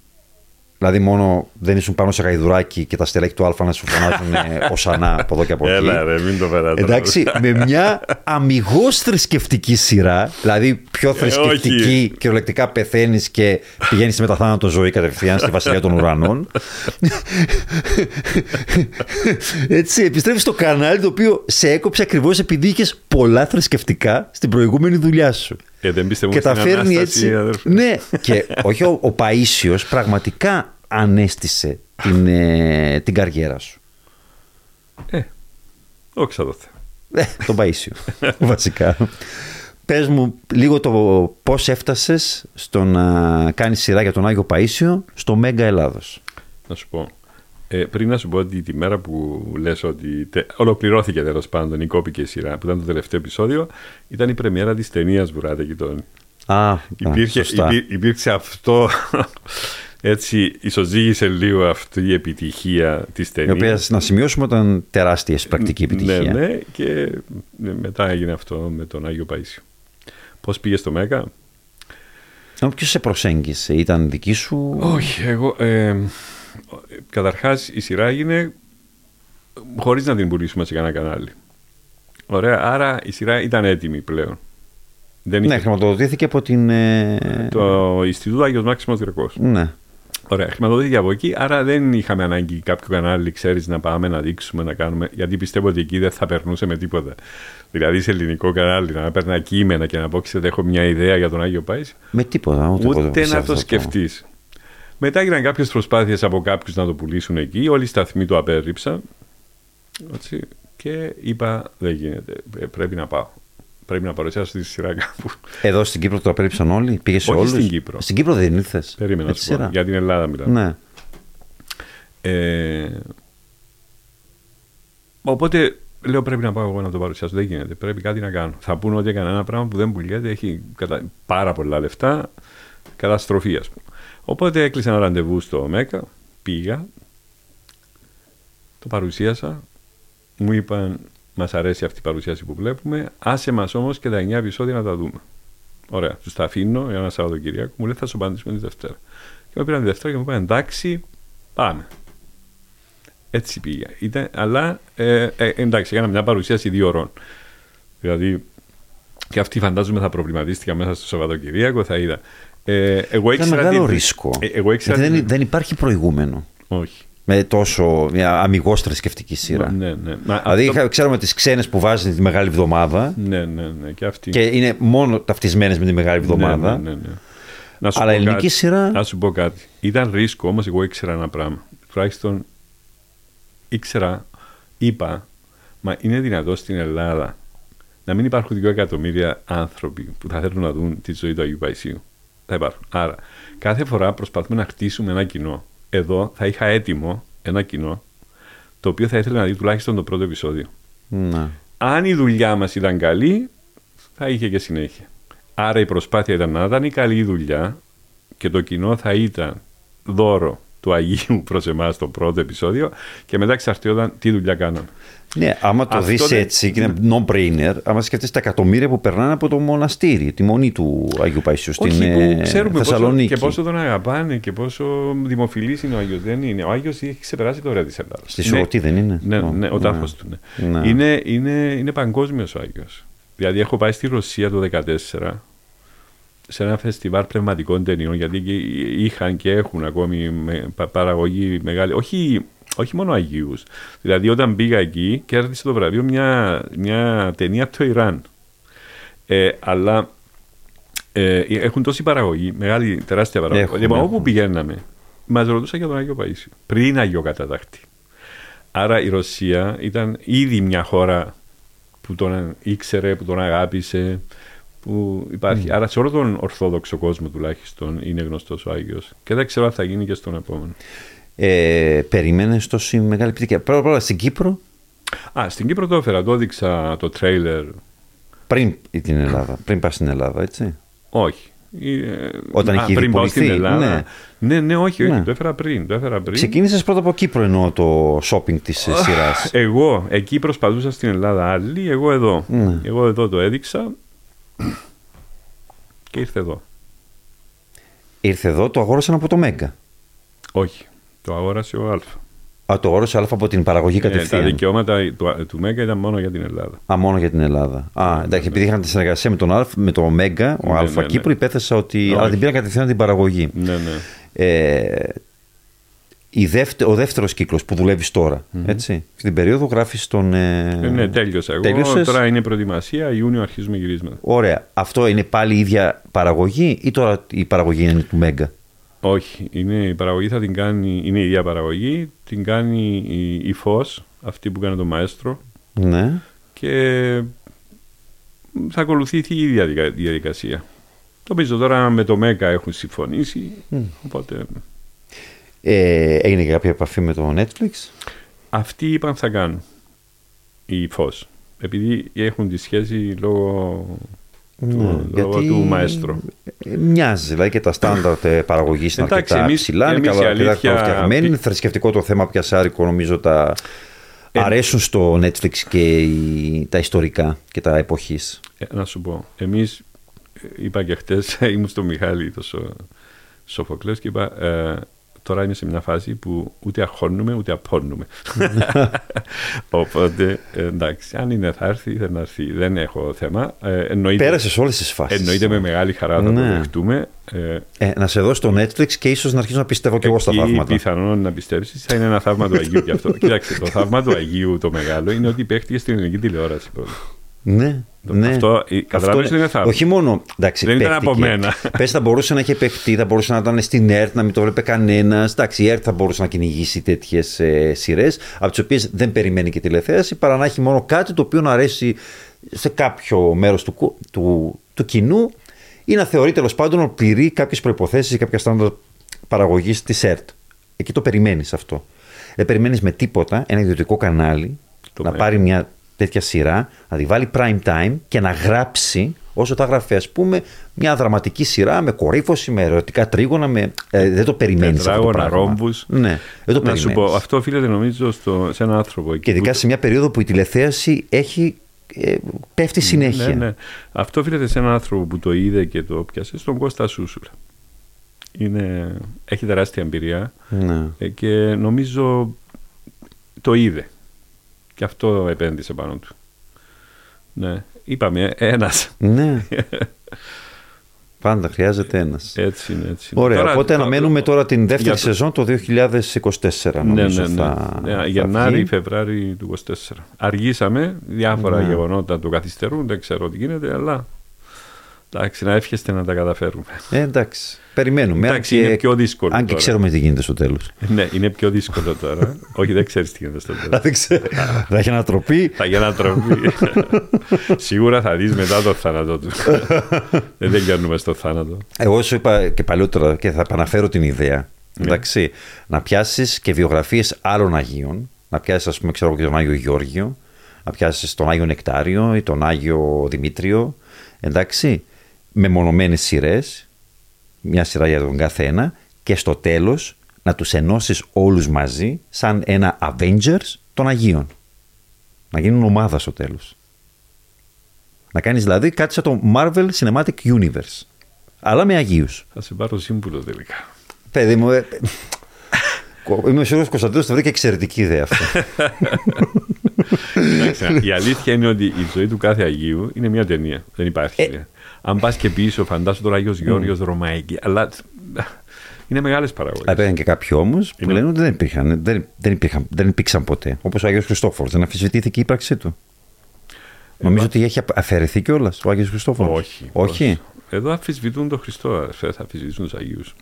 δηλαδή μόνο δεν ήσουν πάνω σε γαϊδουράκι και τα στελέχη του Α να σου φωνάζουν ε, οσανά από εδώ και από εκεί. Έλα ρε, μην το περάτε. Εντάξει, με μια αμυγός θρησκευτική σειρά, δηλαδή πιο θρησκευτική, όχι. κυριολεκτικά πεθαίνεις και πηγαίνεις στη μεταθάνατο ζωή κατευθείαν στη Βασιλεία των Ουρανών. Έτσι, επιστρέφεις στο κανάλι το οποίο σε έκοψε ακριβώς επειδή είχες πολλά θρησκευτικά στην προηγούμενη δουλειά σου. Ε, δεν πιστεύω Και τα στην φέρνει Ανάσταση, έτσι. αδερφέ. Ναι, και όχι ο, ο Παΐσιος πραγματικά ανέστησε την, ε, την καριέρα σου. Ε, όχι σαν το θέμα. Ε, τον Παΐσιο, βασικά. Πες μου λίγο το πώς έφτασες στο να κάνεις σειρά για τον Άγιο Παΐσιο στο Μέγκα Ελλάδος. Να σου πω. Ε, πριν να σου πω ότι τη μέρα που λες ότι τε, ολοκληρώθηκε τέλος πάντων η κόπηκε η σειρά, που ήταν το τελευταίο επεισόδιο, ήταν η πρεμιέρα της ταινίας Βουράτε Γειτόνι. Α, Υπήρχε, α, σωστά. υπή- υπήρξε αυτό. Έτσι, ισοζύγησε λίγο αυτή η επιτυχία της Η ταινίας. οποία να σημειώσουμε ήταν τεράστια πρακτική επιτυχία. Ναι, ναι, και ναι, μετά έγινε αυτό με τον Άγιο Παΐσιο. Πώς πήγε στο Μέγα; Ποιος σε προσέγγισε, ήταν δική σου; Όχι, εγώ. Ε, καταρχάς η σειρά έγινε χωρίς να την πουλήσουμε σε κανένα κανάλι. Ωραία, άρα η σειρά ήταν έτοιμη πλέον. Δεν Ναι, είχε χρηματοδοτήθηκε από την. ε, το Ινστιτούτο Άγιος Μάξιμος Γρεκός. Ναι. Ωραία, χρηματοδοτήθηκε από εκεί, άρα δεν είχαμε ανάγκη κάποιο κανάλι, ξέρεις, να πάμε να δείξουμε, να κάνουμε. Γιατί πιστεύω ότι εκεί δεν θα περνούσε με τίποτα. Δηλαδή σε ελληνικό κανάλι να παίρνει κείμενα και να πω, ξέρετε, έχω μια ιδέα για τον Άγιο Πάης. Με τίποτα, ούτε, ούτε να το σκεφτείς. Μετά έγιναν κάποιες προσπάθειες από κάποιους να το πουλήσουν εκεί. Όλοι οι σταθμοί το απέρριψαν. Έτσι, και είπα, δεν γίνεται. Ε, πρέπει να πάω. Πρέπει να παρουσιάσω τη σειρά κάπου. Εδώ στην Κύπρο το απέρριψαν όλοι, πήγε σε όλους; Στην Κύπρο. Στην Κύπρο δεν ήρθες; Περίμενα να σου πω. Για την Ελλάδα μιλάμε. Ναι. Ε, οπότε λέω πρέπει να πάω εγώ να το παρουσιάσω. Δεν γίνεται. Πρέπει κάτι να κάνω. Θα πούνε ότι έκανα ένα πράγμα που δεν πουλιέται, έχει κατα... πάρα πολλά λεφτά. Καταστροφή, ας πούμε. Οπότε έκλεισα ένα ραντεβού στο ΜΕΚΑ, πήγα, το παρουσίασα, μου είπαν Μας αρέσει αυτή η παρουσίαση που βλέπουμε. Άσε μας όμως και τα 9 επεισόδια να τα δούμε. Ωραία. Τους τα αφήνω για ένα Σαββατοκύριακο. Μου λέει θα σου απαντήσουμε τη Δευτέρα. Και με πήραν τη Δευτέρα και μου είπαν εντάξει, πάμε. Έτσι πήγα. Ήταν, αλλά ε, ε, εντάξει, έκανα μια παρουσίαση δύο ώρων. Δηλαδή, και αυτή φαντάζομαι θα προβληματίστηκα μέσα στο Σαββατοκύριακο, θα είδα. Ε, εγώ Ήταν μεγάλο ρίσκο. Ε, εγώ δεν, δεν υπάρχει προηγούμενο. Όχι με τόσο μια αμυγό θρησκευτική σειρά. Ναι, ναι. δηλαδή, αυτό... ξέρουμε τις ξένες που βάζουν τη Μεγάλη Εβδομάδα. Ναι, ναι, ναι. Και, αυτή... και είναι μόνο ταυτισμένες με τη Μεγάλη ναι, Εβδομάδα. Ναι, ναι, ναι, Να σου Αλλά ελληνική κάτι. σειρά. Να σου πω κάτι. Ήταν ρίσκο, όμως εγώ ήξερα ένα πράγμα. Τουλάχιστον ήξερα, είπα, μα είναι δυνατό στην Ελλάδα να μην υπάρχουν δύο εκατομμύρια άνθρωποι που θα θέλουν να δουν τη ζωή του Αγίου Παϊσίου. Θα υπάρχουν. Άρα, κάθε φορά προσπαθούμε να χτίσουμε ένα κοινό εδώ θα είχα έτοιμο ένα κοινό το οποίο θα ήθελε να δει τουλάχιστον το πρώτο επεισόδιο. Να. Αν η δουλειά μας ήταν καλή, θα είχε και συνέχεια. Άρα η προσπάθεια ήταν να ήταν η καλή δουλειά και το κοινό θα ήταν δώρο του Αγίου προς εμάς το πρώτο επεισόδιο και μετά εξαρτιόταν τι δουλειά κάναμε. Ναι, άμα το δεις έτσι και είναι no-brainer, άμα σκεφτείς τα εκατομμύρια που περνάνε από το μοναστήρι, τη μονή του Αγίου Παϊσίου στην ε, ξέρουμε Θεσσαλονίκη. Πόσο, και πόσο τον αγαπάνε και πόσο δημοφιλής είναι ο Άγιος. Δεν είναι. Ο Άγιος έχει ξεπεράσει το ωραία της Ελλάδα. Στη Σουρωτή δεν είναι; Ναι, ναι, ο τάφος του. Ναι. ναι. Είναι, είναι, είναι παγκόσμιος ο Άγιος. Δηλαδή, έχω πάει στη Ρωσία το 2014 σε ένα φεστιβάλ πνευματικών ταινιών, γιατί είχαν και έχουν ακόμη παραγωγή μεγάλη. Όχι όχι μόνο Αγίους. Δηλαδή, όταν πήγα εκεί, κέρδισε το βραβείο μια, μια ταινία από το Ιράν. Ε, αλλά ε, έχουν τόση παραγωγή, μεγάλη, τεράστια παραγωγή. Έχουν, λοιπόν, όπου πηγαίναμε, μας ρωτούσαν για τον Άγιο Παΐσιο, πριν Αγιο Κατατάχτη. Άρα η Ρωσία ήταν ήδη μια χώρα που τον ήξερε, που τον αγάπησε, που υπάρχει. Mm. Άρα σε όλο τον Ορθόδοξο κόσμο τουλάχιστον είναι γνωστός ο Άγιος. Και δεν ξέρω αν θα γίνει και στον επόμενο ε, περίμενε τόση μεγάλη επιτυχία. Πρώτα απ' στην Κύπρο; Α, στην Κύπρο το έφερα, το έδειξα το τρέιλερ. Πριν την Ελλάδα, πριν πας στην Ελλάδα, έτσι; Όχι. Ε, Όταν είχε πριν πάω στην Ελλάδα. Ναι, ναι, ναι όχι, όχι, ναι. το έφερα πριν. Το έφερα πριν. Ξεκίνησες πρώτα από Κύπρο εννοώ το shopping της σειράς. Εγώ εκεί προσπαθούσα στην Ελλάδα άλλη, εγώ εδώ. Ναι. Εγώ εδώ το έδειξα και ήρθε εδώ. Ήρθε εδώ, το αγόρασαν από το Mega. Όχι. Το αγόρασε ο Αλφα. Α, το αγόρασε ο Αλφα από την παραγωγή κατευθείαν. Ε, τα δικαιώματα του, του Mega ήταν μόνο για την Ελλάδα. Α, μόνο για την Ελλάδα. Α, ναι, εντάξει, επειδή είχαν τη συνεργασία με τον Αλφα, με το Mega, ο ναι, Αλφα ναι, Κύπρο, ναι. υπέθεσα ότι. Αλλά την πήρα κατευθείαν την παραγωγή. Ναι, ναι. Ε, η δεύτε, ο δεύτερος κύκλος που δουλεύεις τώρα. Mm-hmm. Έτσι. Στην περίοδο γράφεις τον. Ε... Ε, ναι, τέλειωσα. Εγώ Τέλειωσες. τώρα είναι προετοιμασία, Ιούνιο αρχίζουμε γυρίσματα. Ωραία. Αυτό είναι πάλι η ίδια παραγωγή ή τώρα η παραγωγή είναι του Μέγκα; Όχι, είναι, η παραγωγή θα την κάνει, είναι η ίδια παραγωγή, την κάνει η, η Φως, αυτή που κάνει το μαέστρο. Ναι. Και θα ακολουθήσει η ίδια διαδικασία. Το πίσω τώρα με το ΜΕΚΑ έχουν συμφωνήσει, mm. οπότε... Ε, έγινε κάποια επαφή με το Netflix; Αυτοί είπαν θα κάνουν, η Φως. Επειδή έχουν τη σχέση λόγω ναι, γιατί του μαέστρο. Μοιάζει, δηλαδή και τα στάνταρτ παραγωγής είναι Εντάξει, αρκετά εμείς, ψηλά, είναι καλά αλήθεια... φτιαγμένοι. Είναι θρησκευτικό το θέμα πιασάρικο, νομίζω τα ε... αρέσουν στο Netflix και οι... τα ιστορικά και τα εποχής. Ε, να σου πω, εμείς είπα και χτες, ήμουν στο Μιχάλη, το Σοφοκλές και είπα, ε, τώρα είμαι σε μια φάση που ούτε αγχώνουμε ούτε απώνουμε. Οπότε εντάξει, αν είναι θα έρθει, θα έρθει. Δεν έχω θέμα. Ε, εννοείται, Πέρασες όλες τις φάσεις. Εννοείται με μεγάλη χαρά να Ναι. το δεχτούμε. Ε, Ε, να σε δω στο Netflix και ίσως να αρχίσω να πιστεύω κι εγώ στα Εκεί θαύματα. πιθανόν να πιστέψεις θα είναι ένα θαύμα του Αγίου γι' αυτό. Κοίταξε, το θαύμα του Αγίου το μεγάλο είναι ότι παίχτηκε στην ελληνική τηλεόραση πρώτα. Ναι, Το- ναι. αυτό, ε, καταλαβαίνεις ότι είναι θαύμα. Όχι μόνο. Εντάξει, Δεν ήταν παίχτηκε. από μένα. Πες θα μπορούσε να είχε παιχτεί, θα μπορούσε να ήταν στην ΕΡΤ, να μην το βλέπει κανένας. Εντάξει, η ΕΡΤ θα μπορούσε να κυνηγήσει τέτοιες ε, σειρές, από τις οποίες δεν περιμένει και τηλεθέαση, παρά να έχει μόνο κάτι το οποίο να αρέσει σε κάποιο μέρος του, κου- του, του κοινού ή να θεωρεί τέλος πάντων ότι πληρεί κάποιες προποθέσει ή κάποια στάνταρ παραγωγής της ΕΡΤ. Εκεί το περιμένεις αυτό. Δεν περιμένεις με τίποτα ένα ιδιωτικό κανάλι Το να με- πάρει μια τέτοια σειρά, να τη βάλει prime time και να γράψει όσο θα γράφει, ας πούμε, μια δραματική σειρά με κορύφωση, με ερωτικά τρίγωνα. Με... Ε, δεν το περιμένεις αυτό. Το Τετράγωνα, πράγμα. ρόμβους. Ναι, δεν το να σου περιμένεις. πω, αυτό οφείλεται νομίζω στο, σε έναν άνθρωπο. εκεί Και ειδικά που- σε μια περίοδο που η τηλεθέαση έχει, ε, πέφτει συνέχεια. Ναι, ναι. Αυτό οφείλεται σε έναν άνθρωπο που το είδε και το πιάσε, στον Κώστα Σούσουλα. Είναι, έχει τεράστια εμπειρία Ναι. ε, και νομίζω το είδε. Και αυτό επένδυσε πάνω του. Ναι. Είπαμε, ένας. ναι. Πάντα χρειάζεται ένας. Έτσι είναι, έτσι είναι. Ωραία, Τώρα- οπότε το- αναμένουμε τώρα την δεύτερη για το- σεζόν το 2024. Ναι, Νομίζω ναι, ναι. θα, ναι. θα Γενάρη, βγει. Φεβράρι του 24. Αργήσαμε, διάφορα Ναι. γεγονότα το καθυστερούν, δεν ξέρω τι γίνεται, αλλά εντάξει, να εύχεστε να τα καταφέρουμε. Ε, εντάξει, περιμένουμε. αν Εντάξει, και- είναι πιο δύσκολο Αν και τώρα. ξέρουμε τι γίνεται στο τέλος. ναι, είναι πιο δύσκολο τώρα. Όχι, δεν ξέρεις τι γίνεται στο τέλος. δεν ξέρω. Θα έχει ανατροπή. θα γίνει ανατροπή. Σίγουρα θα δεις μετά το θάνατο του. δεν τελειώνουμε στο θάνατο. Εγώ σου είπα και παλιότερα και θα επαναφέρω την ιδέα. Εντάξει, να πιάσεις και βιογραφίες άλλων Αγίων. Να πιάσεις, ας πούμε, ξέρω εγώ, και τον Άγιο Γεώργιο. Να πιάσεις τον Άγιο Νεκτάριο ή τον Άγιο Δημήτριο. Εντάξει, με μονομένε σειρές. Μια σειρά για τον κάθε ένα. Και στο τέλος να τους ενώσεις όλους μαζί σαν ένα Avengers των Αγίων. Να γίνουν ομάδα στο τέλος. Να κάνεις δηλαδή κάτι σαν το Marvel Cinematic Universe. Αλλά με Αγίους. Θα σε πάρω σύμβουλο τελικά. Παιδί μου, ε, Κο- είμαι σίγουρος ότι ο Κωνσταντίνος θα βρει και εξαιρετική ιδέα αυτό. Εντάξει, η αλήθεια είναι ότι η ζωή του κάθε Αγίου είναι μια ταινία. Δεν υπάρχει. Ε. Αν πας και πίσω, φαντάσου τώρα Άγιος Γεώργιος Ρωμαϊκή. Αλλά είναι μεγάλες παραγωγές. Υπήρχαν και κάποιοι όμως που Είναι- λένε ότι δεν υπήρχαν, δεν, δεν, υπήρχαν, δεν υπήρξαν ποτέ. Όπως ο Άγιος Χριστόφορος, δεν αμφισβητήθηκε η ύπαρξή του. Νομίζω ότι έχει αφαιρεθεί κιόλας ο Άγιος Χριστόφορος. Όχι. Όχι. Εδώ αμφισβητούν τον Χριστό, θα αμφισβητούν τους Αγίους.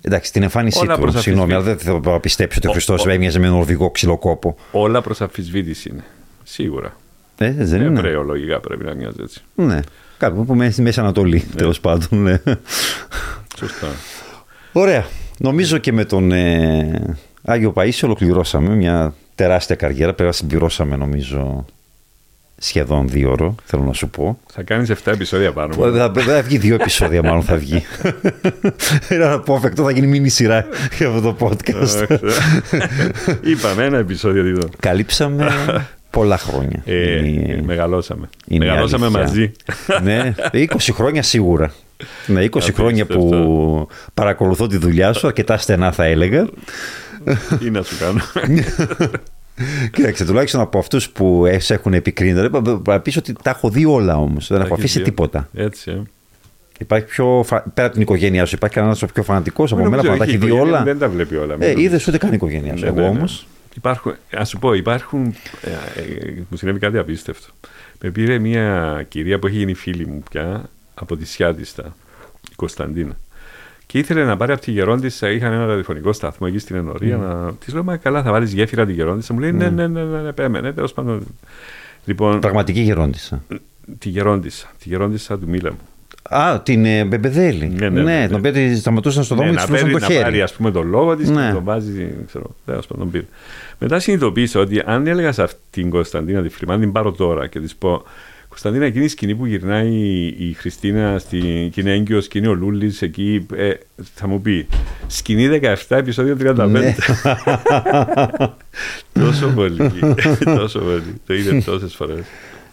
Εντάξει, την εμφάνισή Όλα του. προς Συγγνώμη, αλλά αμφισβήτηση. δεν θα πιστέψω ότι ο Ο- Χριστός ο- έμοιαζε με νορβηγό ξυλοκόπο. Όλα προς αμφισβήτηση είναι. Σίγουρα. Ε, δεν είναι. Εβραίο λογικά πρέπει να μοιάζει έτσι. Ναι. Κάπου που μέσα στη Μέση Ανατολή, τέλος πάντων. ναι. Σωστά. Ωραία. Νομίζω και με τον ε, Άγιο Παΐσιο ολοκληρώσαμε μια τεράστια καριέρα. Πρέπει να συμπληρώσαμε νομίζω σχεδόν δύο ώρο, θέλω να σου πω. Θα κάνεις 7 επεισόδια πάνω. Ε, Θα, θα βγει δύο επεισόδια μάλλον θα βγει. Είναι απόφευκτο, θα γίνει μίνι σειρά για αυτό το podcast. Είπαμε ένα επεισόδιο δίδω. Καλύψαμε πολλά χρόνια. Ε, Είναι- ε, μεγαλώσαμε. είναι η μεγαλώσαμε αλήθεια. μαζί. ναι, 20 χρόνια σίγουρα. Ναι, 20 χρόνια που Απίστευτο. παρακολουθώ τη δουλειά σου, αρκετά στενά θα έλεγα. Τι να σου κάνω. Κοίταξε, τουλάχιστον από αυτούς που ε, σε έχουν επικρίνει, δηλαδή, θα πεις ότι τα έχω δει όλα όμως. Δεν έχω Έχεις αφήσει δει. τίποτα. Έτσι. Ε. Υπάρχει πιο. φα- Πέρα από την οικογένειά σου, υπάρχει κανένας πιο φανατικός από Νομίζω μένα που να τα όχι, έχει η δει οικογένεια όλα. Δεν τα βλέπει όλα. μην Ε, νομίζεις. είδες ούτε καν η οικογένειά σου. Ναι, Εγώ ναι, ναι. όμως. Υπάρχουν, ας σου πω, υπάρχουν. Ε, ε, μου συνέβη κάτι απίστευτο. Με πήρε μια κυρία που έχει γίνει φίλη μου πια από τη Σιάτιστα, η Κωνσταντίνα. Και ήθελε να πάρει από τη Γερόντισσα, είχαν ένα ραδιοφωνικό σταθμό εκεί στην Ενωρία. Να... Της λέω, Μα καλά, θα βάλεις γέφυρα τη Γερόντισσα. Μου λέει, Ναι, ναι, ναι, ναι, ναι, πέμε, ναι, τέλος πάντων. Λοιπόν, Πραγματική γερόντισα. τη Γερόντισσα, τη Γερόντισσα του Μίλα μου. Α, την ε, Μπεμπεδέλη. Ναι, ναι, ναι. την οποία τη σταματούσαν στον δρόμο Ναι, και να, τη πάρει, το να χέρι. πάρει ας πούμε τον λόγο της Ναι. και τον βάζει, ξέρω, τέλος πάντων πήρε. Μετά συνειδητοποίησα ότι αν έλεγα σε αυτήν την Κωνσταντίνα τη Φρυμά, αν την πάρω τώρα και της πω Κωνσταντίνα, εκείνη η σκηνή που γυρνάει η Χριστίνα, στη, και είναι έγκυος και είναι ο Λούλης εκεί, ε, θα μου πει σκηνή 17, επεισόδιο 35. Ναι. τόσο πολύ, τόσο πολύ. Το είδε τόσες φορές.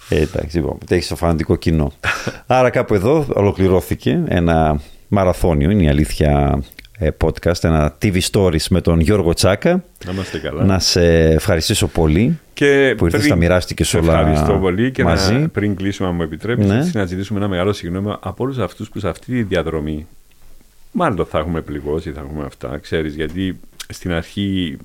Ε, εντάξει, λοιπόν, έχει το φανατικό κοινό. Άρα κάπου εδώ ολοκληρώθηκε ένα μαραθώνιο, είναι η αλήθεια, ε, podcast, ένα TV Stories με τον Γιώργο Τσάκα. Να είμαστε καλά. Να σε ευχαριστήσω πολύ και που ήρθες, τα μοιράστηκες όλα Ευχαριστώ πολύ και μαζί. Να, πριν κλείσουμε, αν μου επιτρέπεις, Ναι. να ζητήσουμε ένα μεγάλο συγγνώμη από όλους αυτούς που σε αυτή τη διαδρομή μάλλον θα έχουμε πληγώσει, θα έχουμε αυτά, ξέρεις, γιατί στην αρχή,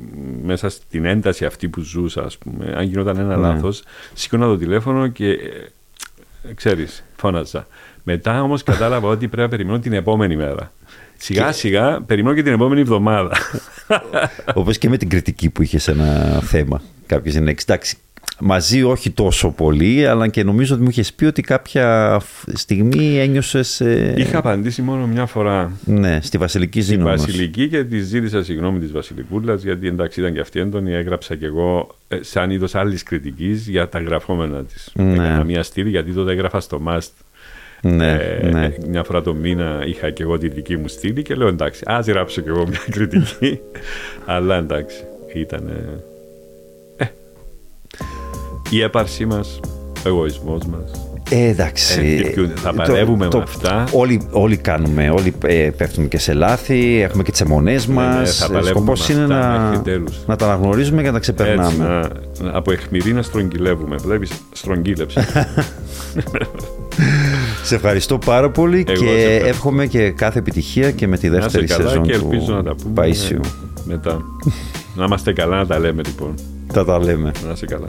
μέσα στην ένταση αυτή που ζούσα, ας πούμε, αν γινόταν ένα Ναι. λάθος, σήκωνα το τηλέφωνο και, ε, ξέρεις, φώναζα. Μετά όμως κατάλαβα ότι πρέπει να περιμένω την επόμενη μέρα. Σιγά σιγά περιμένω και την επόμενη εβδομάδα. Όπως και με την κριτική που είχες σε ένα θέμα. Κάποιο είναι εντάξει. Μαζί όχι τόσο πολύ, αλλά και νομίζω ότι μου είχες πει ότι κάποια στιγμή ένιωσες. Είχα απαντήσει μόνο μια φορά Ναι, στη Βασιλική Στη Ζήνη. Βασιλική και τη ζήτησα συγγνώμη της Βασιλικούλας, γιατί εντάξει ήταν και αυτή έντονη. Έγραψα κι εγώ ε, σαν είδος άλλης κριτικής για τα γραφόμενα της. Ναι. Έκανα μια στήλη, γιατί τότε έγραφα στο Must. Ναι, ε, ναι. Μια φορά το μήνα είχα και εγώ τη δική μου στήλη και λέω εντάξει, ας γράψω κι εγώ μια κριτική. Αλλά εντάξει, ήταν. Ε, η έπαρσή μας, ο εγωισμός μας. Ε, εντάξει. Ε, και θα παλεύουμε με αυτά. Όλοι, όλοι κάνουμε, όλοι ε, πέφτουμε και σε λάθη, έχουμε και τις αιμονές ναι, μας. θα παλεύουμε με είναι αυτά να, μέχρι τέλους. να τα αναγνωρίζουμε και να τα Έτσι, ξεπερνάμε. να, να- από αιχμηρή να στρογγυλεύουμε. Βλέπεις, στρογγύλεψε. Σε ευχαριστώ πάρα πολύ Εγώ σε και ευχαριστώ. εύχομαι και κάθε επιτυχία και με τη να είσαι δεύτερη καλά σεζόν και του ελπίζω να τα πούμε Παΐσιου. μετά. να είμαστε καλά να τα λέμε λοιπόν. Θα τα λέμε. Να σε καλά.